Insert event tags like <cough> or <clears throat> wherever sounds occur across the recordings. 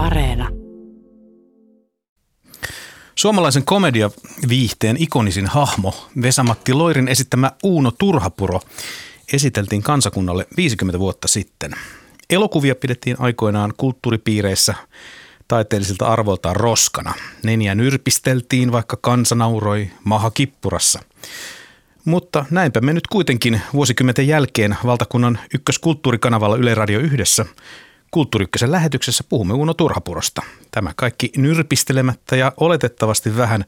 Areena. Suomalaisen komediaviihteen ikonisin hahmo Vesamatti Loirin esittämä Uuno Turhapuro esiteltiin kansakunnalle 50 vuotta sitten. Elokuvia pidettiin aikoinaan kulttuuripiireissä taiteellisilta arvoltaan roskana. Neniä nyrpisteltiin, vaikka kansa nauroi maha kippurassa. Mutta näinpä me nyt kuitenkin vuosikymmenten jälkeen valtakunnan ykköskulttuurikanavalla Yle Radio yhdessä Kulttuuri lähetyksessä puhumme Uno Turhapurosta. Tämä kaikki nyrpistelemättä ja oletettavasti vähän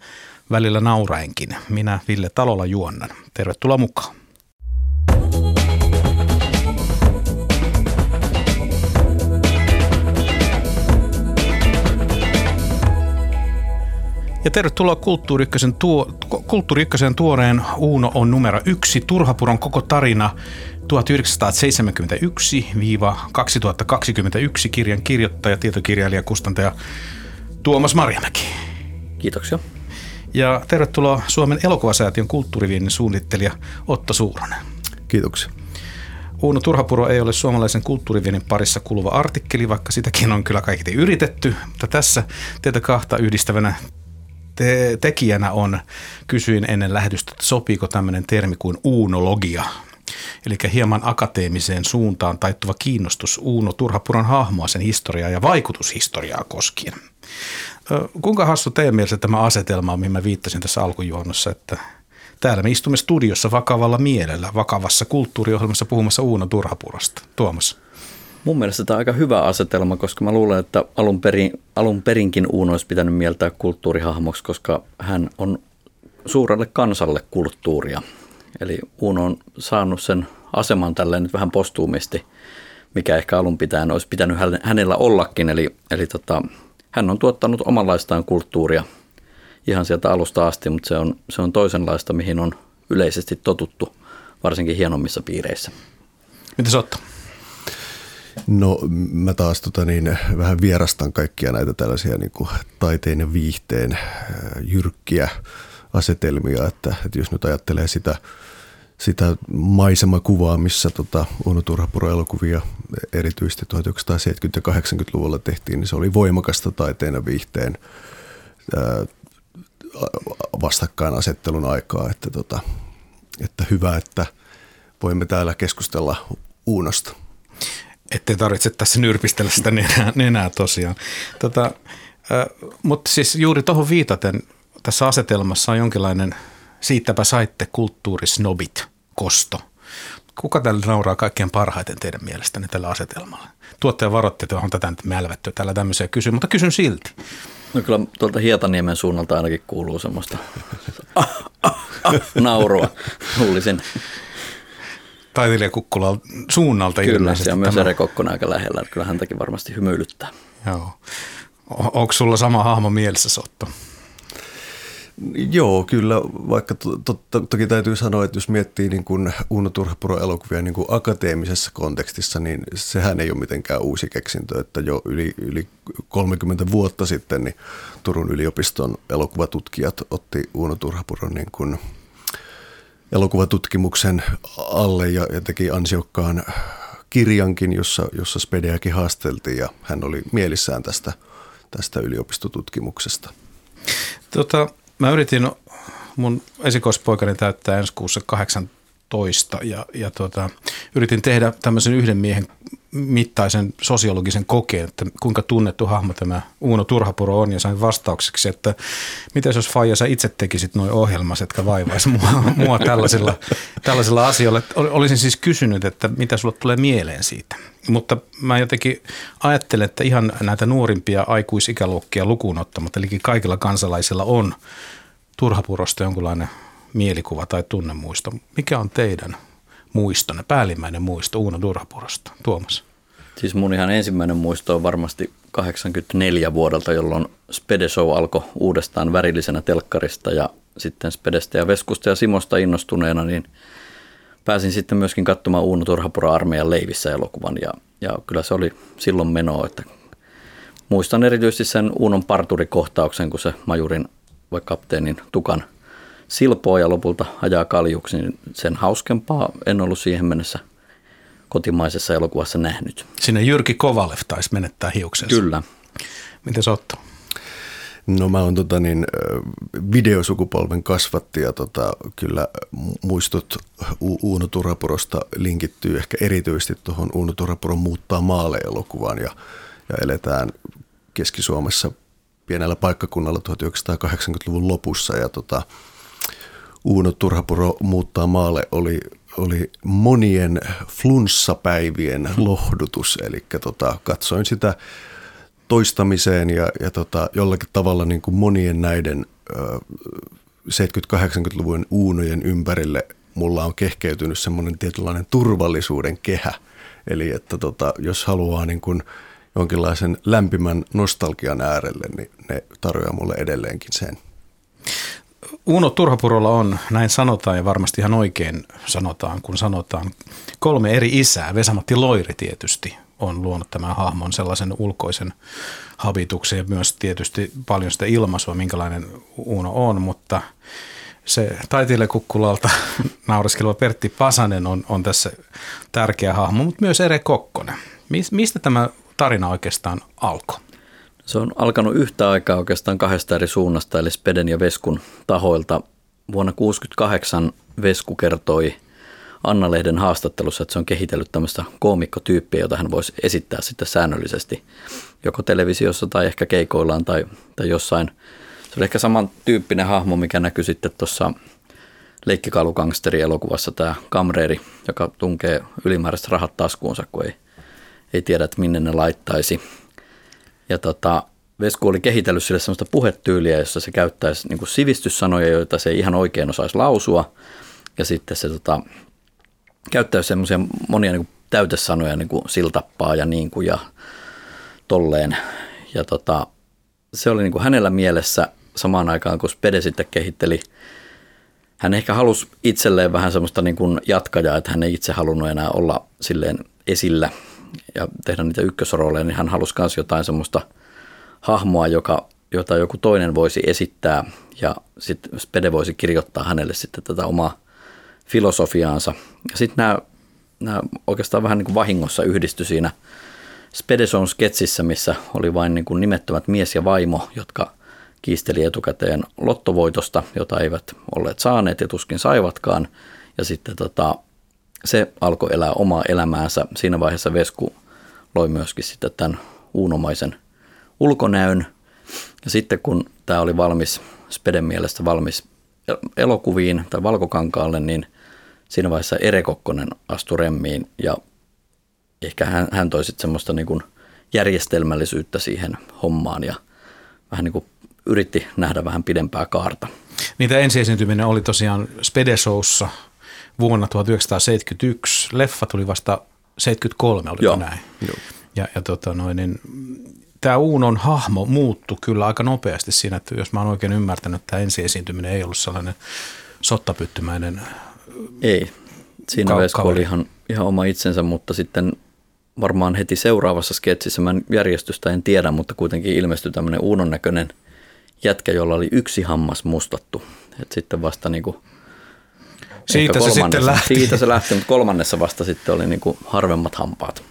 välillä nauraenkin. Minä Ville Talola juonnan. Tervetuloa mukaan. Ja tervetuloa Kulttuuri Ykkösen, tuo, Ykkösen tuoreen Uuno on numero yksi. Turhapuron koko tarina 1971-2021 kirjan kirjoittaja, tietokirjailija, kustantaja Tuomas Marjamäki. Kiitoksia. Ja tervetuloa Suomen elokuvasäätiön kulttuuriviennin suunnittelija Otto Suuronen. Kiitoksia. Uuno Turhapuro ei ole suomalaisen kulttuuriviennin parissa kuluva artikkeli, vaikka sitäkin on kyllä kaikki yritetty. Mutta tässä tietä kahta yhdistävänä te- tekijänä on, kysyin ennen lähetystä, että sopiiko tämmöinen termi kuin uunologia. Eli hieman akateemiseen suuntaan taittuva kiinnostus Uuno Turhapuron hahmoa, sen historiaa ja vaikutushistoriaa koskien. Kuinka hassu teidän mielestä tämä asetelma on, mihin mä viittasin tässä alkujuonnossa, että täällä me istumme studiossa vakavalla mielellä, vakavassa kulttuuriohjelmassa puhumassa Uuno Turhapurosta. Tuomas. Mun mielestä tämä on aika hyvä asetelma, koska mä luulen, että alun, perin, alun perinkin Uuno olisi pitänyt mieltää kulttuurihahmoksi, koska hän on suurelle kansalle kulttuuria. Eli Uuno on saanut sen aseman tälleen nyt vähän postuumisti, mikä ehkä alun pitäen olisi pitänyt hänellä ollakin. Eli, eli tota, hän on tuottanut omanlaistaan kulttuuria ihan sieltä alusta asti, mutta se on, se on toisenlaista, mihin on yleisesti totuttu, varsinkin hienommissa piireissä. Mitä sä ottaa? No mä taas tota niin, vähän vierastan kaikkia näitä tällaisia niin kuin taiteen ja viihteen jyrkkiä asetelmia, että, että jos nyt ajattelee sitä, sitä maisemakuvaa, missä tota Uno Turhapuro elokuvia erityisesti 1970- ja 80-luvulla tehtiin, niin se oli voimakasta taiteen viihteen äh, vastakkainasettelun aikaa, että, tota, että hyvä, että voimme täällä keskustella Uunosta. Ettei tarvitse tässä nyrpistellä sitä nenää, nenää tosiaan. Tota, äh, mutta siis juuri tuohon viitaten tässä asetelmassa on jonkinlainen siitäpä saitte kulttuurisnobit kosto. Kuka tällä nauraa kaikkein parhaiten teidän mielestänne tällä asetelmalla? Tuottaja varoitti, että on tätä nyt mälvätty täällä tämmöisiä kysyä, mutta kysyn silti. No kyllä tuolta Hietaniemen suunnalta ainakin kuuluu semmoista ah, ah, ah, naurua, luulisin taiteilija Kukkulan suunnalta Kyllä, ilmeisesti. ja myös Ere Kokkonen aika lähellä. Kyllä häntäkin varmasti hymyilyttää. Joo. Onko sulla sama hahmo mielessä, Sotto? Joo, kyllä, vaikka to, to, to, toki täytyy sanoa, että jos miettii niin kuin Uno Turhapuro elokuvia niin kuin akateemisessa kontekstissa, niin sehän ei ole mitenkään uusi keksintö, että jo yli, yli 30 vuotta sitten niin Turun yliopiston elokuvatutkijat otti Uno Turhapuron niin kuin elokuvatutkimuksen alle ja, ja teki ansiokkaan kirjankin, jossa, jossa Spedeäkin haasteltiin ja hän oli mielissään tästä, tästä yliopistotutkimuksesta. Tota, mä yritin, mun esikoispoikani täyttää ensi kuussa 18 ja, ja tota, yritin tehdä tämmöisen yhden miehen mittaisen sosiologisen kokeen, että kuinka tunnettu hahmo tämä Uuno Turhapuro on, ja sain vastaukseksi, että miten jos Faija sä itse tekisit noin ohjelmat, jotka vaivaisi mua, <laughs> mua tällaisilla, tällaisilla asioilla. Olisin siis kysynyt, että mitä sulle tulee mieleen siitä. Mutta mä jotenkin ajattelen, että ihan näitä nuorimpia aikuisikäluokkia lukuun ottamatta, eli kaikilla kansalaisilla on Turhapurosta jonkunlainen mielikuva tai tunnemuisto. Mikä on teidän muistonne, päällimmäinen muisto Uuno Turhapurosta? Tuomas. Siis mun ihan ensimmäinen muisto on varmasti 84 vuodelta, jolloin Spede Show alkoi uudestaan värillisenä telkkarista ja sitten Spedestä ja Veskusta ja Simosta innostuneena, niin pääsin sitten myöskin katsomaan Uuno Turhapuro armeijan leivissä elokuvan ja, ja kyllä se oli silloin menoa, että muistan erityisesti sen Uunon parturikohtauksen, kun se majurin vai kapteenin tukan silpoa ja lopulta ajaa kaljuksi, niin sen hauskempaa en ollut siihen mennessä kotimaisessa elokuvassa nähnyt. Sinne Jyrki Kovalev taisi menettää hiuksensa. Kyllä, Miten Otto? No mä oon tota niin, videosukupolven kasvattaja, tota, kyllä muistot Uuno Turapurosta linkittyy ehkä erityisesti tuohon Uuno Turapuron muuttaa maalle elokuvaan ja, ja eletään Keski-Suomessa pienellä paikkakunnalla 1980-luvun lopussa ja tota, Uuno Turhapuro muuttaa maalle oli, oli monien flunssapäivien lohdutus, eli tota, katsoin sitä toistamiseen ja, ja tota, jollakin tavalla niin kuin monien näiden ö, 70-80-luvun uunojen ympärille mulla on kehkeytynyt semmoinen tietynlainen turvallisuuden kehä. Eli että tota, jos haluaa niin kuin jonkinlaisen lämpimän nostalgian äärelle, niin ne tarjoaa mulle edelleenkin sen. Uno Turhapurolla on, näin sanotaan ja varmasti ihan oikein sanotaan, kun sanotaan, kolme eri isää. Vesamatti Loiri tietysti on luonut tämän hahmon sellaisen ulkoisen habituksen ja myös tietysti paljon sitä ilmaisua, minkälainen Uno on, mutta se taiteilijekukkulalta <laughs> naureskeleva Pertti Pasanen on, on tässä tärkeä hahmo, mutta myös Ere Kokkonen. Mistä tämä tarina oikeastaan alkoi? Se on alkanut yhtä aikaa oikeastaan kahdesta eri suunnasta, eli Speden ja Veskun tahoilta. Vuonna 1968 Vesku kertoi Anna-lehden haastattelussa, että se on kehitellyt tämmöistä koomikkotyyppiä, jota hän voisi esittää sitten säännöllisesti, joko televisiossa tai ehkä keikoillaan tai, tai jossain. Se oli ehkä samantyyppinen hahmo, mikä näkyy sitten tuossa leikkikaulukangsteri-elokuvassa tämä kamreeri, joka tunkee ylimääräiset rahat taskuunsa, kun ei, ei tiedä, että minne ne laittaisi. Ja tota, Vesku oli kehitellyt sille sellaista puhetyyliä, jossa se käyttäisi niin sivistyssanoja, joita se ei ihan oikein osaisi lausua. Ja sitten se tota, käyttäisi semmoisia monia niin täytesanoja, niin kuin siltappaa ja niin kuin ja tolleen. Ja tota, se oli niin kuin hänellä mielessä samaan aikaan, kun Spede sitten kehitteli hän ehkä halusi itselleen vähän semmoista niin kuin jatkajaa, että hän ei itse halunnut enää olla silleen esillä ja tehdä niitä ykkösrooleja, niin hän halusi myös jotain semmoista hahmoa, joka, jota joku toinen voisi esittää ja sitten Spede voisi kirjoittaa hänelle sitten tätä omaa filosofiaansa. Ja sitten nämä, nämä oikeastaan vähän niin kuin vahingossa yhdistyi siinä Spedeson sketsissä, missä oli vain niin kuin nimettömät mies ja vaimo, jotka kiisteli etukäteen lottovoitosta, jota eivät olleet saaneet ja tuskin saivatkaan. Ja sitten tota, se alkoi elää omaa elämäänsä. Siinä vaiheessa Vesku loi myöskin sitten tämän uunomaisen ulkonäön. Ja sitten kun tämä oli valmis, Speden mielestä valmis elokuviin tai valkokankaalle, niin siinä vaiheessa Ere Kokkonen astui remmiin ja ehkä hän, hän toi sitten semmoista niin kuin järjestelmällisyyttä siihen hommaan ja vähän niin kuin yritti nähdä vähän pidempää kaarta. Niitä ensiesiintyminen oli tosiaan Spedeshowssa vuonna 1971. Leffa tuli vasta 73, oliko Joo. näin? Joo. Ja, ja tota noin, niin, tämä Uunon hahmo muuttui kyllä aika nopeasti siinä, että jos mä oon oikein ymmärtänyt, että tämä ensiesiintyminen ei ollut sellainen sottapyttymäinen Ei, siinä Vesku oli ihan, ihan oma itsensä, mutta sitten varmaan heti seuraavassa sketsissä, mä järjestystä en tiedä, mutta kuitenkin ilmestyi tämmöinen Uunon näköinen jätkä, jolla oli yksi hammas mustattu. Et sitten vasta niin kuin siitä se sitten lähti. Siitä se lähti, mutta kolmannessa vasta sitten oli niin kuin harvemmat hampaat.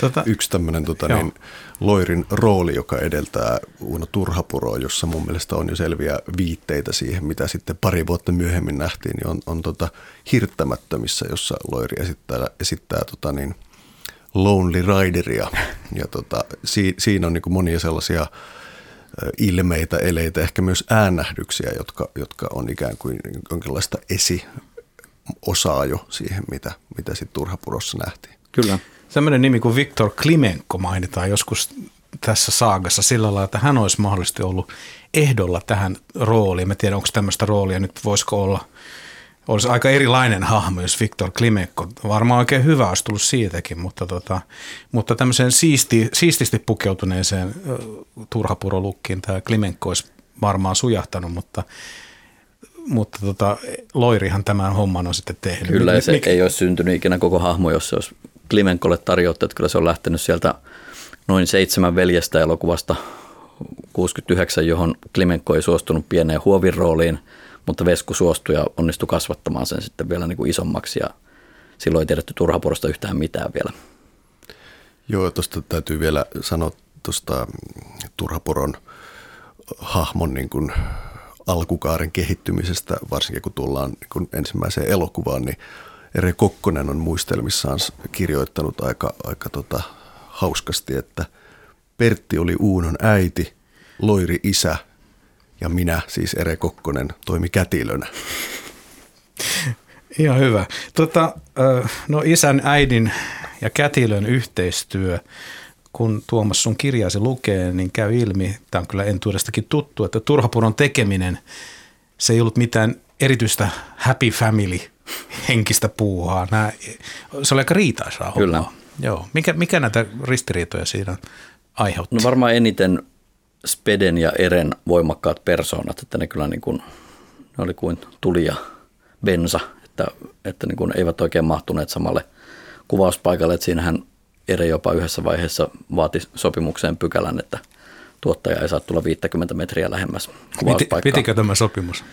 Tota, Yksi tämmöinen tota, niin, Loirin rooli, joka edeltää Uuno Turhapuroa, jossa mun mielestä on jo selviä viitteitä siihen, mitä sitten pari vuotta myöhemmin nähtiin, niin on, on tota, Hirttämättömissä, jossa Loiri esittää, esittää tota, niin, Lonely Rideria. Ja tota, si, siinä on niin kuin monia sellaisia ilmeitä, eleitä, ehkä myös äänähdyksiä, jotka, jotka on ikään kuin jonkinlaista esiosaa jo siihen, mitä, mitä sitten Turhapurossa nähtiin. Kyllä. Sellainen nimi kuin Viktor Klimenko mainitaan joskus tässä saagassa sillä lailla, että hän olisi mahdollisesti ollut ehdolla tähän rooliin. Mä tiedän, onko tämmöistä roolia nyt, voisiko olla, olisi aika erilainen hahmo, jos Viktor Klimenko, varmaan oikein hyvä olisi tullut siitäkin, mutta, tota, mutta tämmöiseen siisti, siististi pukeutuneeseen turhapurolukkiin tämä Klimenko olisi varmaan sujahtanut, mutta mutta tota, Loirihan tämän homman on sitten tehnyt. Kyllä, ja se Mik... ei olisi syntynyt ikinä koko hahmo, jos se olisi Klimenkolle tarjottu, että kyllä se on lähtenyt sieltä noin seitsemän veljestä elokuvasta 69, johon Klimenko ei suostunut pieneen huovin rooliin, mutta Vesku suostui ja onnistui kasvattamaan sen sitten vielä niin kuin isommaksi ja silloin ei tiedetty turhapuorosta yhtään mitään vielä. Joo, tuosta täytyy vielä sanoa tuosta Turhaporon hahmon niin kuin alkukaaren kehittymisestä, varsinkin kun tullaan niin kuin ensimmäiseen elokuvaan, niin Ere Kokkonen on muistelmissaan kirjoittanut aika, aika tota, hauskasti, että Pertti oli Uunon äiti, Loiri isä ja minä, siis Ere Kokkonen, toimi kätilönä. Ihan hyvä. Tota, no isän, äidin ja kätilön yhteistyö, kun Tuomas sun kirjaasi lukee, niin käy ilmi, tämä on kyllä entuudestakin tuttu, että Turhapuron tekeminen, se ei ollut mitään erityistä happy family henkistä puuhaa. Nämä, se oli aika riitaisaa Kyllä. Joo. Mikä, mikä näitä ristiriitoja siinä aiheutti? No varmaan eniten Speden ja Eren voimakkaat persoonat, että ne kyllä niin kuin, ne oli kuin tuli ja bensa, että, että niin kuin eivät oikein mahtuneet samalle kuvauspaikalle, että siinähän Ere jopa yhdessä vaiheessa vaati sopimukseen pykälän, että tuottaja ei saa tulla 50 metriä lähemmäs kuvauspaikkaa. Pitikö tämä sopimus?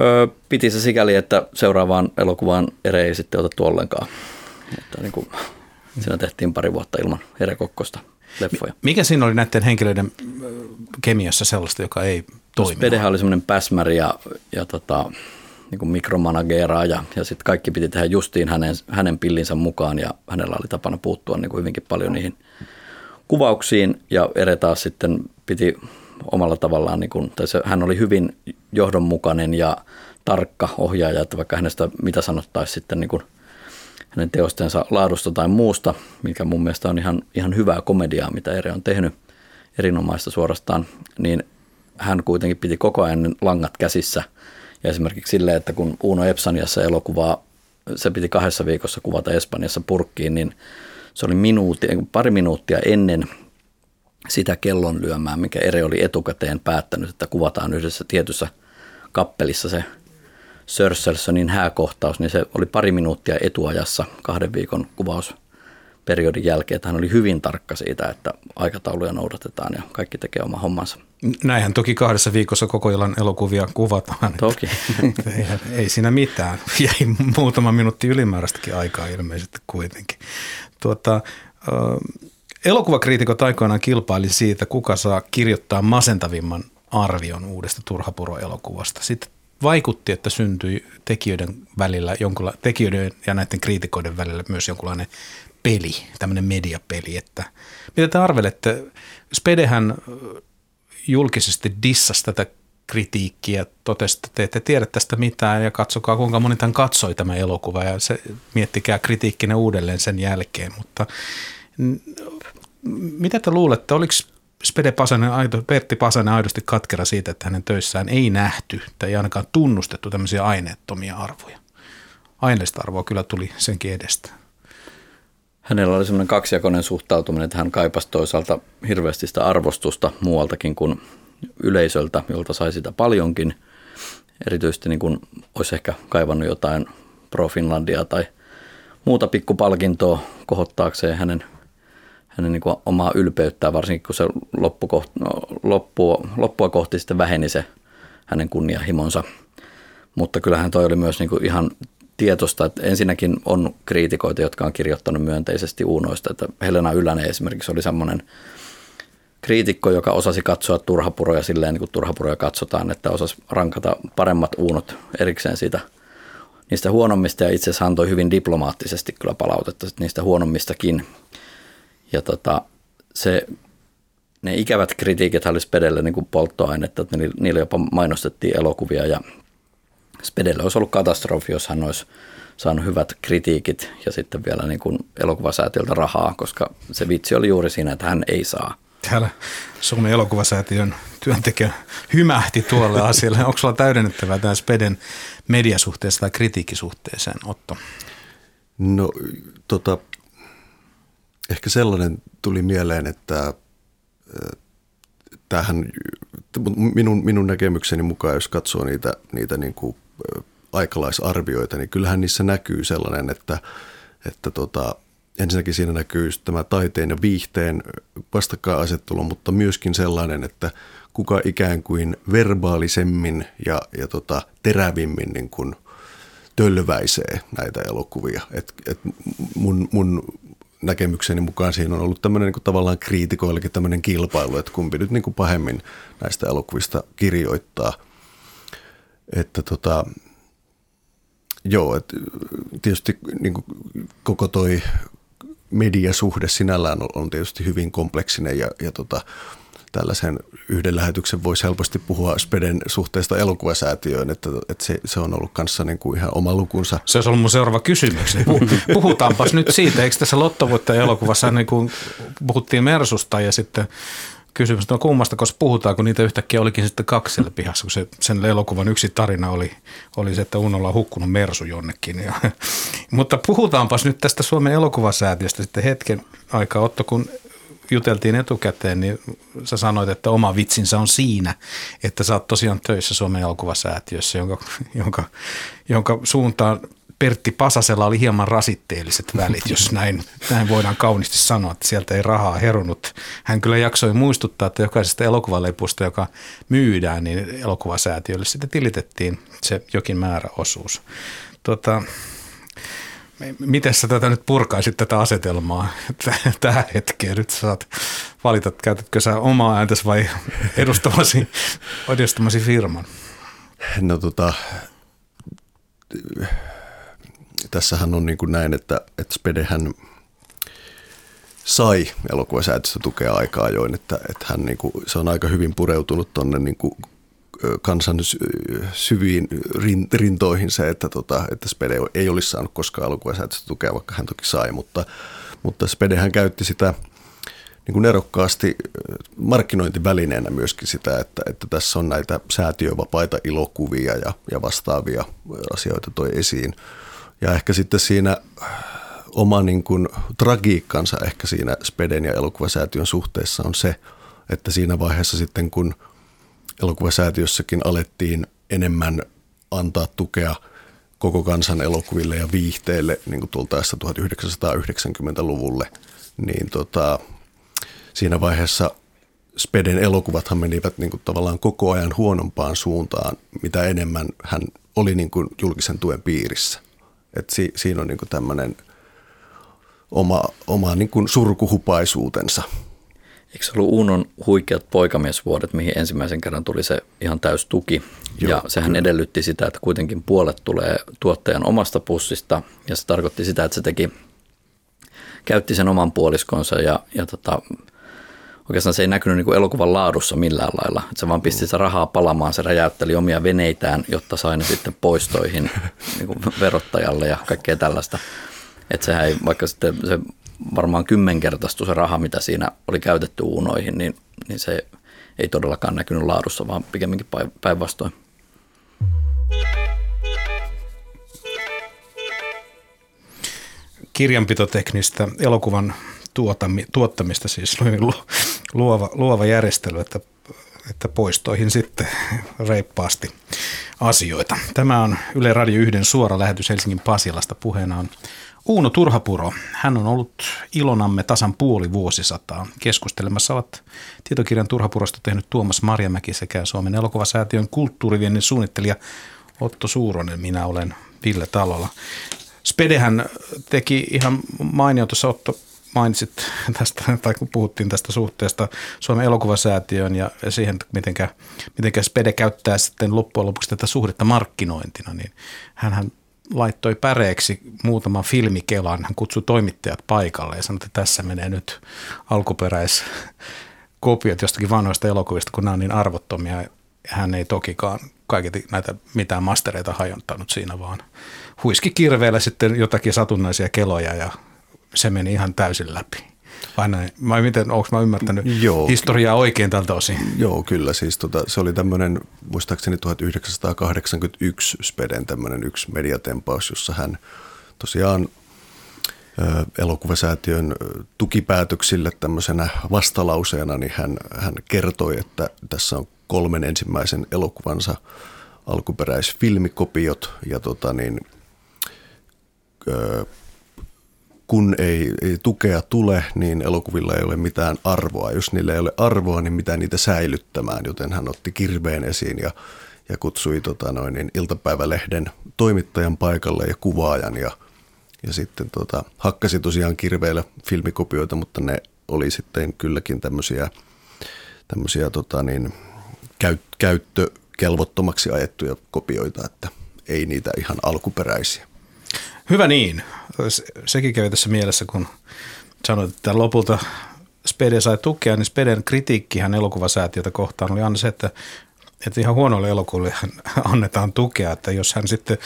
Öö, piti se sikäli, että seuraavaan elokuvaan Ere ei sitten otettu ollenkaan. Mutta niin kuin, siinä tehtiin pari vuotta ilman Ere Kokkosta leffoja. Mikä siinä oli näiden henkilöiden kemiassa sellaista, joka ei toimi? Spedehän oli semmoinen päsmäri ja, ja tota, niin kuin mikromanageeraaja ja sitten kaikki piti tehdä justiin hänen, hänen pillinsä mukaan ja hänellä oli tapana puuttua niin kuin hyvinkin paljon niihin kuvauksiin ja Ere taas sitten piti omalla tavallaan, niin kuin, tai se, hän oli hyvin johdonmukainen ja tarkka ohjaaja, että vaikka hänestä mitä sanottaisiin sitten niin kuin hänen teostensa laadusta tai muusta, mikä mun mielestä on ihan, ihan hyvää komediaa, mitä Ere on tehnyt, erinomaista suorastaan, niin hän kuitenkin piti koko ajan langat käsissä. Ja esimerkiksi silleen, että kun Uno Epsaniassa elokuvaa, se piti kahdessa viikossa kuvata Espanjassa purkkiin, niin se oli minuutti, pari minuuttia ennen sitä kellon lyömään, mikä Ere oli etukäteen päättänyt, että kuvataan yhdessä tietyssä kappelissa se Sörselsonin hääkohtaus, niin se oli pari minuuttia etuajassa kahden viikon kuvausperiodin jälkeen, että hän oli hyvin tarkka siitä, että aikatauluja noudatetaan ja kaikki tekee oma hommansa. Näinhän toki kahdessa viikossa koko illan elokuvia kuvataan. Toki. <laughs> ei, ei siinä mitään. <laughs> Jäi muutama minuutti ylimääräistäkin aikaa ilmeisesti kuitenkin. Tuota, elokuvakriitikot aikoinaan kilpaili siitä, kuka saa kirjoittaa masentavimman arvion uudesta Turhapuro-elokuvasta. Sitten vaikutti, että syntyi tekijöiden välillä, jonkunla, tekijöiden ja näiden kriitikoiden välillä myös jonkunlainen peli, tämmöinen mediapeli. Että, mitä te arvelette? Spedehän julkisesti dissasi tätä kritiikkiä, totesi, että te ette tiedä tästä mitään ja katsokaa kuinka moni tämän katsoi tämä elokuva ja se, miettikää kritiikkinen uudelleen sen jälkeen, mutta mitä te luulette, oliko Spede Pasanen, aito, Pertti Pasanen aidosti katkera siitä, että hänen töissään ei nähty tai ei ainakaan tunnustettu tämmöisiä aineettomia arvoja. Aineesta arvoa kyllä tuli senkin edestä. Hänellä oli semmoinen kaksijakoinen suhtautuminen, että hän kaipasi toisaalta hirveästi sitä arvostusta muualtakin kuin yleisöltä, jolta sai sitä paljonkin. Erityisesti niin kuin olisi ehkä kaivannut jotain Pro Finlandia tai muuta pikkupalkintoa kohottaakseen hänen hänen niin kuin omaa ylpeyttään, varsinkin kun se loppukoht, no, loppua, loppua kohti sitten väheni se hänen kunnianhimonsa. Mutta kyllähän toi oli myös niin kuin ihan tietosta, että ensinnäkin on kriitikoita, jotka on kirjoittanut myönteisesti uunoista, että Helena Ylänen esimerkiksi oli semmoinen kriitikko, joka osasi katsoa turhapuroja silleen, niin kuin turhapuroja katsotaan, että osasi rankata paremmat uunot erikseen siitä niistä huonommista ja itse asiassa antoi hyvin diplomaattisesti kyllä palautetta niistä huonommistakin. Ja tota, se, ne ikävät kritiikit oli Spedelle niin polttoainetta, että niillä jopa mainostettiin elokuvia ja Spedelle olisi ollut katastrofi, jos hän olisi saanut hyvät kritiikit ja sitten vielä niin kuin elokuvasäätiöltä rahaa, koska se vitsi oli juuri siinä, että hän ei saa. Täällä Suomen elokuvasäätiön työntekijä hymähti tuolle asialle. Onko sulla täydennettävää tämä Speden mediasuhteessa tai kritiikkisuhteeseen, Otto? No tota, ehkä sellainen tuli mieleen, että tähän minun, minun näkemykseni mukaan, jos katsoo niitä, niitä niin kuin aikalaisarvioita, niin kyllähän niissä näkyy sellainen, että, että tota, ensinnäkin siinä näkyy tämä taiteen ja viihteen vastakkainasettelu, mutta myöskin sellainen, että kuka ikään kuin verbaalisemmin ja, ja tota, terävimmin niin kuin tölväisee näitä elokuvia. Et, et mun, mun näkemykseni mukaan siinä on ollut tämmöinen niin tavallaan kriitikoillekin tämmöinen kilpailu, että kumpi nyt niin kuin pahemmin näistä elokuvista kirjoittaa. Että tota, joo, että tietysti niin kuin koko toi mediasuhde sinällään on, on tietysti hyvin kompleksinen ja, ja tota, tällaisen yhden lähetyksen voisi helposti puhua Speden suhteesta elokuvasäätiöön, että, että se, se on ollut kanssa niin kuin ihan oma lukunsa. Se olisi ollut mun seuraava kysymys. <laughs> Puhutaanpas nyt siitä, eikö tässä Lottovuotta elokuvassa niin kuin puhuttiin Mersusta ja sitten kysymys, no kummasta, koska puhutaan, kun niitä yhtäkkiä olikin sitten kaksi siellä pihassa, kun se, sen elokuvan yksi tarina oli, oli se, että Unolla on hukkunut Mersu jonnekin. Ja, <laughs> mutta puhutaanpas nyt tästä Suomen elokuvasäätiöstä sitten hetken aikaa, Otto, kun juteltiin etukäteen, niin sä sanoit, että oma vitsinsä on siinä, että sä oot tosiaan töissä Suomen elokuvasäätiössä, jonka, jonka, jonka suuntaan Pertti Pasasella oli hieman rasitteelliset välit, <laughs> jos näin, näin voidaan kauniisti sanoa, että sieltä ei rahaa herunut. Hän kyllä jaksoi muistuttaa, että jokaisesta elokuvalepusta, joka myydään, niin elokuvasäätiölle sitten tilitettiin se jokin määrä osuus. Tota, Miten sä tätä nyt purkaisit tätä asetelmaa <laughs> tähän hetkeen? Nyt sä saat valita, käytätkö sä omaa ääntäsi vai <laughs> edustamasi, edustamasi firman? No tota, tässähän on niin kuin näin, että, että Spedehän sai elokuvasäätöstä tukea aika ajoin, että, että hän niin kuin, se on aika hyvin pureutunut tuonne niin kansan syviin rintoihin se, että, tota, että Spede ei olisi saanut koskaan elokuvasäätöstä tukea, vaikka hän toki sai, mutta, mutta Spedehän käytti sitä niin kuin nerokkaasti markkinointivälineenä myöskin sitä, että, että tässä on näitä säätiövapaita ilokuvia ja, ja vastaavia asioita toi esiin. Ja ehkä sitten siinä oma niin kuin tragiikkansa ehkä siinä Speden ja elokuvasäätiön suhteessa on se, että siinä vaiheessa sitten kun elokuvasäätiössäkin alettiin enemmän antaa tukea koko kansan elokuville ja viihteelle niin kuin tultaessa 1990-luvulle, niin tota, siinä vaiheessa Speden elokuvathan menivät niin kuin tavallaan koko ajan huonompaan suuntaan, mitä enemmän hän oli niin kuin julkisen tuen piirissä. Et si, siinä on niin kuin tämmöinen oma, oma niin kuin surkuhupaisuutensa. Eikö se ollut Uunon huikeat poikamiesvuodet, mihin ensimmäisen kerran tuli se ihan täys tuki? Joo, ja sehän kyllä. edellytti sitä, että kuitenkin puolet tulee tuottajan omasta pussista, ja se tarkoitti sitä, että se teki, käytti sen oman puoliskonsa, ja, ja tota, oikeastaan se ei näkynyt niin kuin elokuvan laadussa millään lailla. Että se vaan pisti mm. se rahaa palamaan, se räjäytteli omia veneitään, jotta sai ne sitten poistoihin <laughs> niin kuin verottajalle ja kaikkea tällaista. Että sehän ei, vaikka sitten se varmaan kymmenkertaistui se raha, mitä siinä oli käytetty uunoihin, niin, niin se ei todellakaan näkynyt laadussa, vaan pikemminkin päinvastoin. Kirjanpitoteknistä elokuvan tuottamista, siis luova, luova järjestely, että, että poistoihin sitten reippaasti asioita. Tämä on Yle Radio 1 suora lähetys Helsingin Pasilasta. Puheena on Uuno Turhapuro. Hän on ollut ilonamme tasan puoli vuosisataa. Keskustelemassa ovat tietokirjan Turhapurosta tehnyt Tuomas Marjamäki sekä Suomen elokuvasäätiön kulttuuriviennin suunnittelija Otto Suuronen. Minä olen Ville Talola. Spedehän teki ihan mainio tuossa Otto mainitsit tästä, tai kun puhuttiin tästä suhteesta Suomen elokuvasäätiön ja siihen, miten mitenkä Spede käyttää sitten loppujen lopuksi tätä suhdetta markkinointina, niin hän laittoi päreeksi muutaman filmikelan. Hän kutsui toimittajat paikalle ja sanoi, että tässä menee nyt alkuperäiskopiot jostakin vanhoista elokuvista, kun nämä on niin arvottomia. Hän ei tokikaan kaiketi näitä mitään mastereita hajontanut siinä, vaan huiski kirveellä sitten jotakin satunnaisia keloja ja se meni ihan täysin läpi. Vai näin? Vai miten, onko mä ymmärtänyt Joo, historiaa oikein tältä osin? Joo, kyllä. Siis tota, se oli tämmöinen, muistaakseni 1981 Speden tämmöinen yksi mediatempaus, jossa hän tosiaan elokuvasäätiön tukipäätöksille tämmöisenä vastalauseena, niin hän, hän kertoi, että tässä on kolmen ensimmäisen elokuvansa alkuperäisfilmikopiot ja tota niin, kun ei, ei tukea tule, niin elokuvilla ei ole mitään arvoa. Jos niillä ei ole arvoa, niin mitä niitä säilyttämään, joten hän otti kirveen esiin ja, ja kutsui tota noin, niin iltapäivälehden toimittajan paikalle ja kuvaajan ja, ja sitten tota, hakkasi tosiaan kirveillä filmikopioita, mutta ne oli sitten kylläkin tämmöisiä, tämmöisiä tota niin, käyt, käyttökelvottomaksi ajettuja kopioita, että ei niitä ihan alkuperäisiä. Hyvä niin. Sekin kävi tässä mielessä, kun sanoit, että lopulta Spede sai tukea, niin Speden kritiikkihän elokuvasäätiötä kohtaan oli aina se, että että ihan huonoille elokuville <laughs> annetaan tukea, että jos hän sitten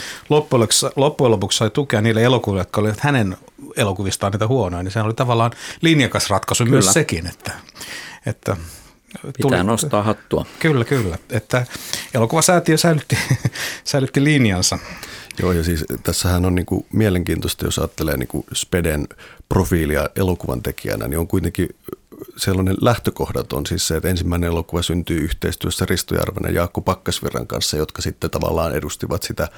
loppujen lopuksi sai tukea niille elokuville, jotka olivat hänen elokuvistaan niitä huonoja, niin se oli tavallaan linjakas ratkaisu kyllä. myös sekin, että, että Pitää tuli, nostaa hattua. Kyllä, kyllä. Että elokuvasäätiö säilytti, <laughs> säilytti linjansa. Joo, ja siis tässähän on niin kuin mielenkiintoista, jos ajattelee niin kuin Speden profiilia elokuvan tekijänä, niin on kuitenkin sellainen lähtökohdat on siis se, että ensimmäinen elokuva syntyy yhteistyössä Risto Järven ja Jaakko Pakkasvirran kanssa, jotka sitten tavallaan edustivat sitä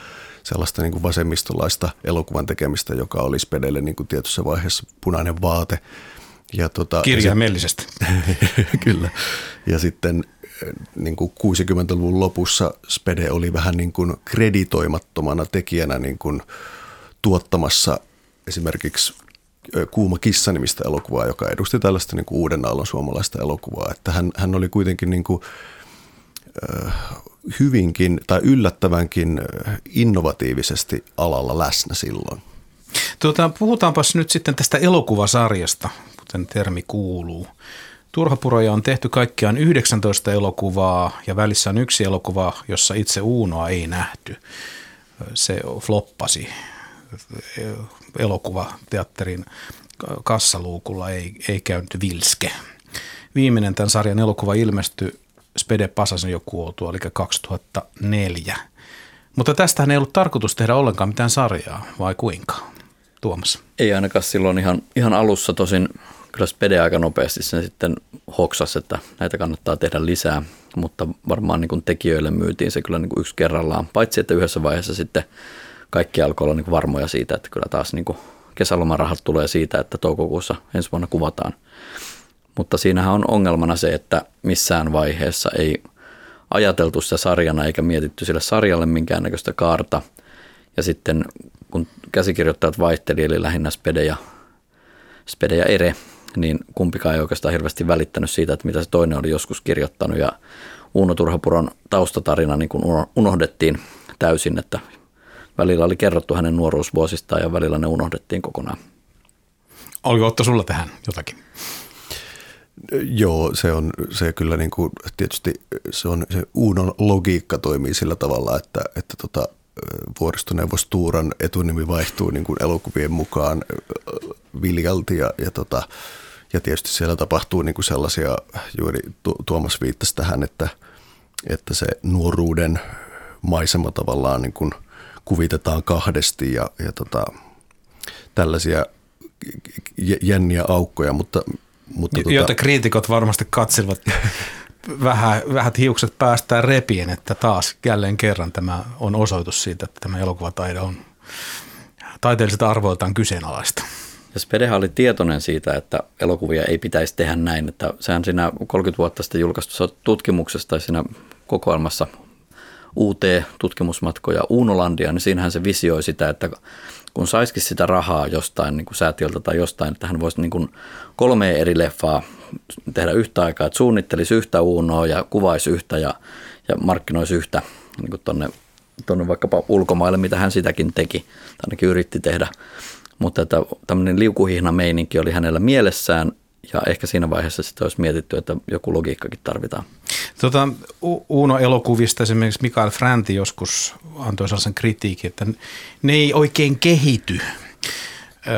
sellaista niin kuin vasemmistolaista elokuvan tekemistä, joka oli Spedelle niin kuin tietyssä vaiheessa punainen vaate. Ja tota, Kirjaimellisesti. <laughs> kyllä. Ja sitten niin kuin 60-luvun lopussa Spede oli vähän niin kuin kreditoimattomana tekijänä niin kuin tuottamassa esimerkiksi Kuuma kissa-nimistä elokuvaa, joka edusti tällaista niin kuin uuden aallon suomalaista elokuvaa. Että hän, hän oli kuitenkin niin kuin, hyvinkin tai yllättävänkin innovatiivisesti alalla läsnä silloin. Tuota, puhutaanpas nyt sitten tästä elokuvasarjasta, kuten termi kuuluu. Turhapuroja on tehty kaikkiaan 19 elokuvaa ja välissä on yksi elokuva, jossa itse Uunoa ei nähty. Se floppasi elokuvateatterin kassaluukulla, ei, ei käynyt vilske. Viimeinen tämän sarjan elokuva ilmestyi Spede Pasasen jo kuoltua, eli 2004. Mutta tästähän ei ollut tarkoitus tehdä ollenkaan mitään sarjaa, vai kuinka? Tuomas. Ei ainakaan silloin ihan, ihan alussa tosin kyllä Spede aika nopeasti sen sitten hoksas, että näitä kannattaa tehdä lisää, mutta varmaan niin kuin tekijöille myytiin se kyllä niin kuin yksi kerrallaan, paitsi että yhdessä vaiheessa sitten kaikki alkoi olla niin kuin varmoja siitä, että kyllä taas niin kuin kesälomarahat tulee siitä, että toukokuussa ensi vuonna kuvataan. Mutta siinähän on ongelmana se, että missään vaiheessa ei ajateltu sitä sarjana eikä mietitty sille sarjalle minkäännäköistä kaarta. Ja sitten kun käsikirjoittajat vaihteli, eli lähinnä Spede ja, Spede ja Ere, niin kumpikaan ei oikeastaan hirveästi välittänyt siitä, että mitä se toinen oli joskus kirjoittanut. Ja Uuno Turhapuron taustatarina niin kuin unohdettiin täysin, että välillä oli kerrottu hänen nuoruusvuosistaan ja välillä ne unohdettiin kokonaan. Oliko Otto sulla tähän jotakin? Joo, se on se kyllä niin kuin, tietysti se on se Uunon logiikka toimii sillä tavalla, että, että tota, vuoristoneuvos Tuuran etunimi vaihtuu niin kuin elokuvien mukaan viljalti ja, ja, tota, ja tietysti siellä tapahtuu niin kuin sellaisia, juuri Tuomas viittasi tähän, että, että se nuoruuden maisema tavallaan niin kuin kuvitetaan kahdesti ja, ja tota, tällaisia jänniä aukkoja, mutta mutta Joita tota... kriitikot varmasti katselevat <laughs> vähän, vähän hiukset päästään repien, että taas jälleen kerran tämä on osoitus siitä, että tämä elokuvataide on taiteellisilta arvoiltaan kyseenalaista. Ja Spedeha oli tietoinen siitä, että elokuvia ei pitäisi tehdä näin, että sehän siinä 30 vuotta sitten julkaistussa tutkimuksessa tai siinä kokoelmassa UT-tutkimusmatkoja Uunolandia, niin siinähän se visioi sitä, että kun saisikin sitä rahaa jostain niin kuin säätiöltä tai jostain, että hän voisi niin kuin kolme eri leffaa tehdä yhtä aikaa, että suunnittelisi yhtä Uunoa ja kuvaisi yhtä ja, ja markkinoisi yhtä niin kuin tonne, vaikkapa ulkomaille, mitä hän sitäkin teki, tai ainakin yritti tehdä. Mutta että tämmöinen liukuhihna meininki oli hänellä mielessään ja ehkä siinä vaiheessa sitten olisi mietitty, että joku logiikkakin tarvitaan. Tota, Uno-elokuvista esimerkiksi Mikael Franti joskus antoi sellaisen kritiikin, että ne ei oikein kehity,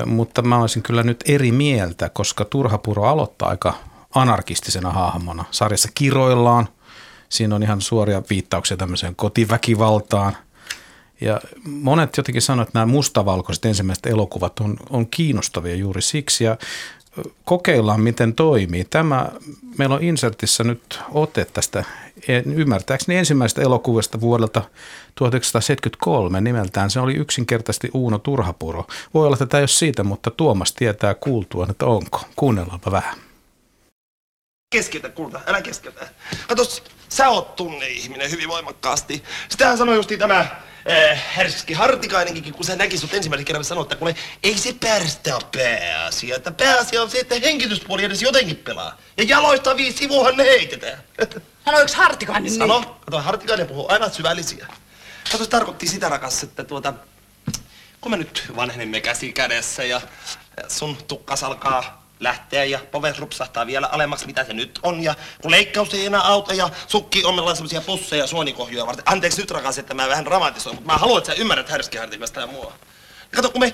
mutta mä olisin kyllä nyt eri mieltä, koska Turhapuro aloittaa aika anarkistisena hahmona. Sarjassa kiroillaan, siinä on ihan suoria viittauksia tämmöiseen kotiväkivaltaan. Ja monet jotenkin sanoivat, että nämä mustavalkoiset ensimmäiset elokuvat on, on kiinnostavia juuri siksi. Ja kokeillaan, miten toimii. Tämä, meillä on Insertissä nyt ote tästä ymmärtääkseni ensimmäisestä elokuvasta vuodelta 1973 nimeltään. Se oli yksinkertaisesti Uuno Turhapuro. Voi olla, että tämä ei ole siitä, mutta Tuomas tietää kuultua, että onko. Kuunnellaanpa vähän. Keskeytä, kulta, älä keskeytä. Kato, sä oot tunne-ihminen hyvin voimakkaasti. Sitähän sanoi justi tämä äh, härski Hartikainenkin, kun sä näki sut ensimmäisen kerran sanoa, että kuule, ei se pärstä ole pääasia. Että pääasia on se, että hengityspuoli edes jotenkin pelaa. Ja jaloista viisi sivuhan ne heitetään. Sanoiko Hartikainen niin? Sano, kato, Hartikainen puhuu aina syvällisiä. Kato, se tarkoitti sitä rakas, että tuota, kun me nyt vanhenemme käsi kädessä ja sun tukkas alkaa lähteä ja poves rupsahtaa vielä alemmaksi, mitä se nyt on. Ja kun leikkaus ei enää auta ja sukki on meillä semmosia pusseja suonikohjuja varten. Anteeksi nyt rakas, että mä vähän dramatisoin, mutta mä haluan, että sä ymmärrät härskihartikasta ja mua. Kato, kun me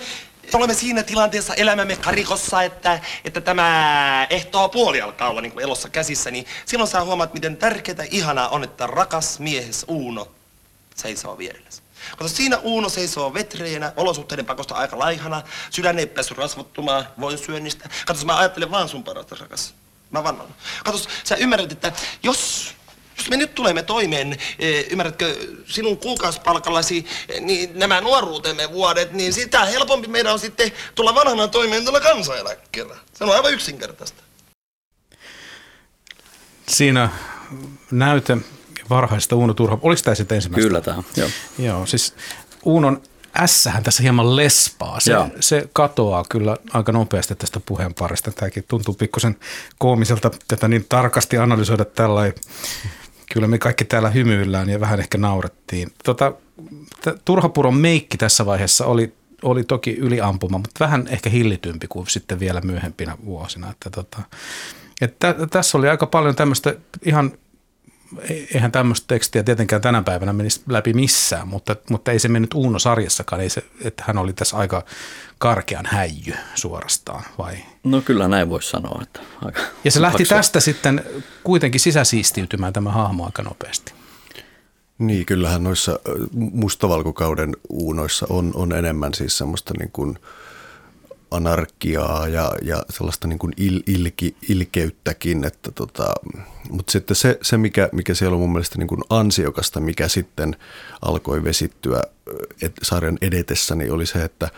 olemme siinä tilanteessa elämämme karikossa, että, että tämä ehtoo puoli alkaa olla niin kuin elossa käsissä, niin silloin sä huomaat, miten tärkeää ihanaa on, että rakas miehes Uuno seisoo vierelläsi. Kato, siinä Uuno seisoo vetreenä, olosuhteiden pakosta aika laihana, sydän ei päässyt rasvottumaan voin syönnistä. Kato, mä ajattelen vaan sun parasta, rakas. Mä vannon. Kato, sä ymmärrät, että jos jos me nyt tulemme toimeen, eh, ymmärrätkö, sinun kuukausipalkallasi, eh, niin nämä nuoruutemme vuodet, niin sitä helpompi meidän on sitten tulla vanhana toimeen tuolla kansaneläkkeellä. Se on aivan yksinkertaista. Siinä näyte varhaista Uuno Turha. Oliko tämä sitten ensimmäistä? Kyllä tämä, joo. Joo, siis Uunon S-hän tässä hieman lespaa. Se, Joo. se katoaa kyllä aika nopeasti tästä puheenparista. Tämäkin tuntuu pikkusen koomiselta tätä niin tarkasti analysoida tällä. Kyllä me kaikki täällä hymyillään ja vähän ehkä naurettiin. Tota, Turhapuron meikki tässä vaiheessa oli, oli toki yliampuma, mutta vähän ehkä hillitympi kuin sitten vielä myöhempinä vuosina. Että tota, että tässä oli aika paljon tämmöistä ihan eihän tämmöistä tekstiä tietenkään tänä päivänä menisi läpi missään, mutta, mutta ei se mennyt Uuno-sarjassakaan, ei se, että hän oli tässä aika karkean häijy suorastaan, vai? No kyllä näin voisi sanoa. Että aika Ja se lähti paksua. tästä sitten kuitenkin sisäsiistiytymään tämä hahmo aika nopeasti. Niin, kyllähän noissa ö, mustavalkokauden uunoissa on, on enemmän siis semmoista niin kuin anarkiaa ja, ja sellaista niin kuin il, ilki, ilkeyttäkin, että tota, mutta sitten se, se mikä, mikä siellä on mun mielestä niin kuin ansiokasta, mikä sitten alkoi vesittyä et, sarjan edetessä, niin oli se, että,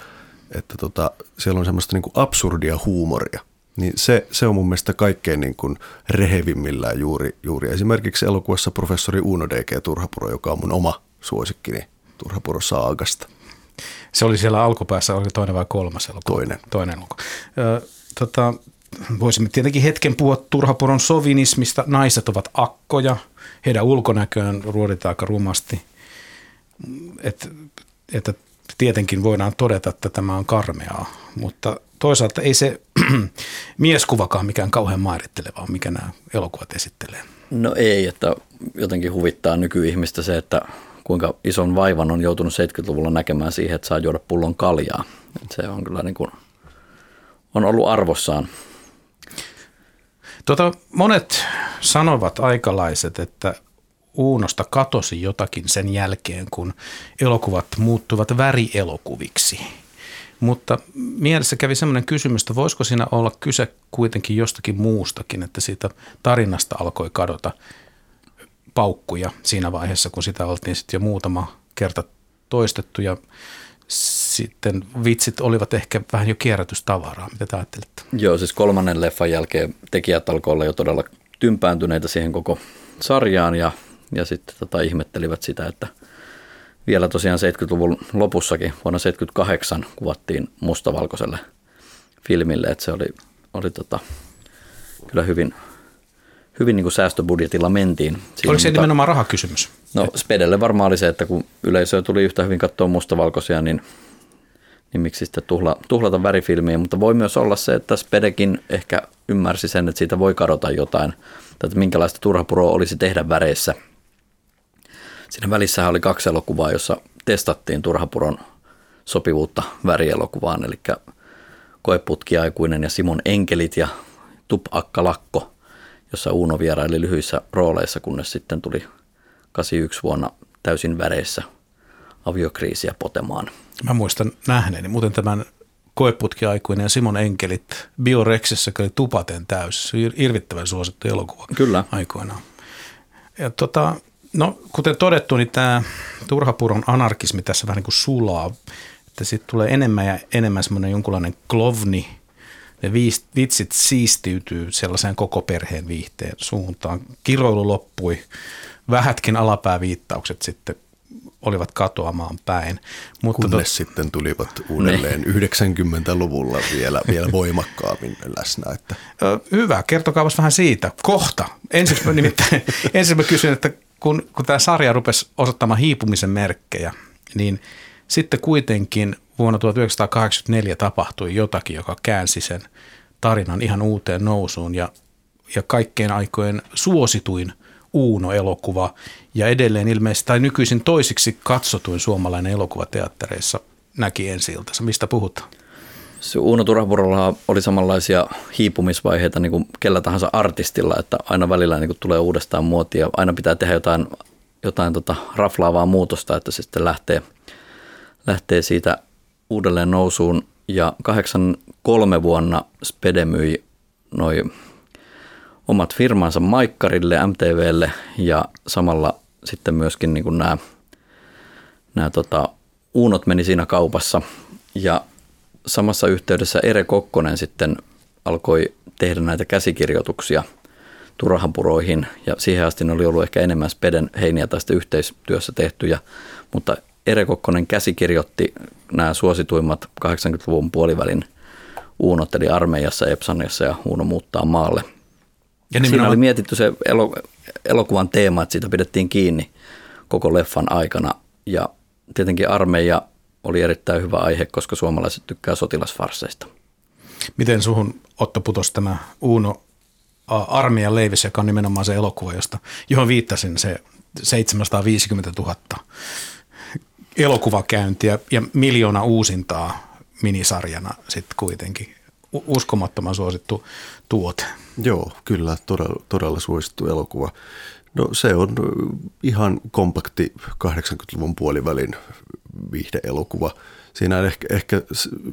että tota, siellä on semmoista niin kuin absurdia huumoria. Niin se, se on mun mielestä kaikkein niin kuin rehevimmillään juuri, juuri esimerkiksi elokuvassa professori Uno D.G. Turhapuro, joka on mun oma suosikkini Turhapuro Saagasta. Se oli siellä alkupäässä, oli toinen vai kolmas elokuva? Toinen. Toinen elokuva. Ö, tota, voisimme tietenkin hetken puhua Turhapuron sovinismista. Naiset ovat akkoja, heidän ulkonäköään ruoditaan aika rumasti. Et, että tietenkin voidaan todeta, että tämä on karmeaa, mutta toisaalta ei se <clears throat> mieskuvakaan mikään kauhean mairitteleva mikä nämä elokuvat esittelee. No ei, että jotenkin huvittaa nykyihmistä se, että kuinka ison vaivan on joutunut 70-luvulla näkemään siihen, että saa juoda pullon kaljaa. Se on kyllä niin kuin, on ollut arvossaan. Tota, monet sanovat aikalaiset, että Uunosta katosi jotakin sen jälkeen, kun elokuvat muuttuvat värielokuviksi. Mutta mielessä kävi sellainen kysymys, että voisiko siinä olla kyse kuitenkin jostakin muustakin, että siitä tarinasta alkoi kadota paukkuja siinä vaiheessa, kun sitä oltiin sitten jo muutama kerta toistettu ja sitten vitsit olivat ehkä vähän jo kierrätystavaraa. Mitä te ajattelette? Joo, siis kolmannen leffan jälkeen tekijät alkoivat olla jo todella tympääntyneitä siihen koko sarjaan ja, ja sitten tota, ihmettelivät sitä, että vielä tosiaan 70-luvun lopussakin vuonna 78 kuvattiin mustavalkoiselle filmille, että se oli, oli tota, kyllä hyvin, hyvin niin kuin säästöbudjetilla mentiin. Siinä, Oliko se mutta- nimenomaan rahakysymys? No Spedelle varmaan oli se, että kun yleisö tuli yhtä hyvin katsoa mustavalkoisia, niin, niin miksi sitten tuhla, tuhlata värifilmiä. Mutta voi myös olla se, että Spedekin ehkä ymmärsi sen, että siitä voi kadota jotain, tai että minkälaista turhapuroa olisi tehdä väreissä. Siinä välissähän oli kaksi elokuvaa, jossa testattiin turhapuron sopivuutta värielokuvaan, eli Koeputkiaikuinen ja Simon Enkelit ja Tup Akka Lakko, jossa Uuno vieraili lyhyissä rooleissa, kunnes sitten tuli 81 vuonna täysin väreissä aviokriisiä potemaan. Mä muistan nähneeni muuten tämän koeputkiaikuinen ja Simon Enkelit joka oli tupaten täys. Hirvittävän suosittu elokuva Kyllä. aikoinaan. Ja tota, no, kuten todettu, niin tämä Turhapuron anarkismi tässä vähän niin kuin sulaa, että siitä tulee enemmän ja enemmän semmoinen jonkunlainen klovni, ne vitsit siistiytyy sellaiseen koko perheen viihteen suuntaan. Kiroilu loppui, vähätkin alapääviittaukset sitten olivat katoamaan päin. Mutta Kunnes tot... sitten tulivat uudelleen 90-luvulla vielä, vielä voimakkaammin läsnä. Että. Hyvä, kertokaa vähän siitä. Kohta. Ensin mä, nimittäin, <laughs> mä kysyn, että kun, kun tämä sarja rupesi osoittamaan hiipumisen merkkejä, niin sitten kuitenkin vuonna 1984 tapahtui jotakin, joka käänsi sen tarinan ihan uuteen nousuun ja, ja kaikkein aikojen suosituin Uuno-elokuva ja edelleen ilmeisesti tai nykyisin toisiksi katsotuin suomalainen elokuva teattereissa näki ensi iltansa. Mistä puhutaan? Se Uuno Turhapurolla oli samanlaisia hiipumisvaiheita niin kuin kellä tahansa artistilla, että aina välillä niin kuin tulee uudestaan muotia. Aina pitää tehdä jotain, jotain tota raflaavaa muutosta, että se sitten lähtee, lähtee siitä uudelleen nousuun. Ja 83 vuonna Spede myi noin omat firmansa Maikkarille, MTVlle ja samalla sitten myöskin niin kuin nämä, nämä tota, uunot meni siinä kaupassa ja samassa yhteydessä Ere Kokkonen sitten alkoi tehdä näitä käsikirjoituksia turhapuroihin ja siihen asti ne oli ollut ehkä enemmän Speden heiniä tästä yhteistyössä tehtyjä, mutta Ere Kokkonen käsikirjoitti nämä suosituimmat 80-luvun puolivälin uunot, eli armeijassa, Epsaniassa ja Uuno muuttaa maalle – ja nimenomaan... Siinä oli mietitty se elokuvan teema, että siitä pidettiin kiinni koko leffan aikana. Ja tietenkin armeija oli erittäin hyvä aihe, koska suomalaiset tykkää sotilasfarseista. Miten suhun Otto putos tämä Uuno armeijan leivis, joka on nimenomaan se elokuva, josta, johon viittasin, se 750 000 elokuvakäyntiä ja miljoona uusintaa minisarjana sitten kuitenkin. Uskomattoman suosittu tuote. Joo, kyllä, todella, todella suosittu elokuva. No se on ihan kompakti 80-luvun puolivälin viihdeelokuva. Siinä on ehkä, ehkä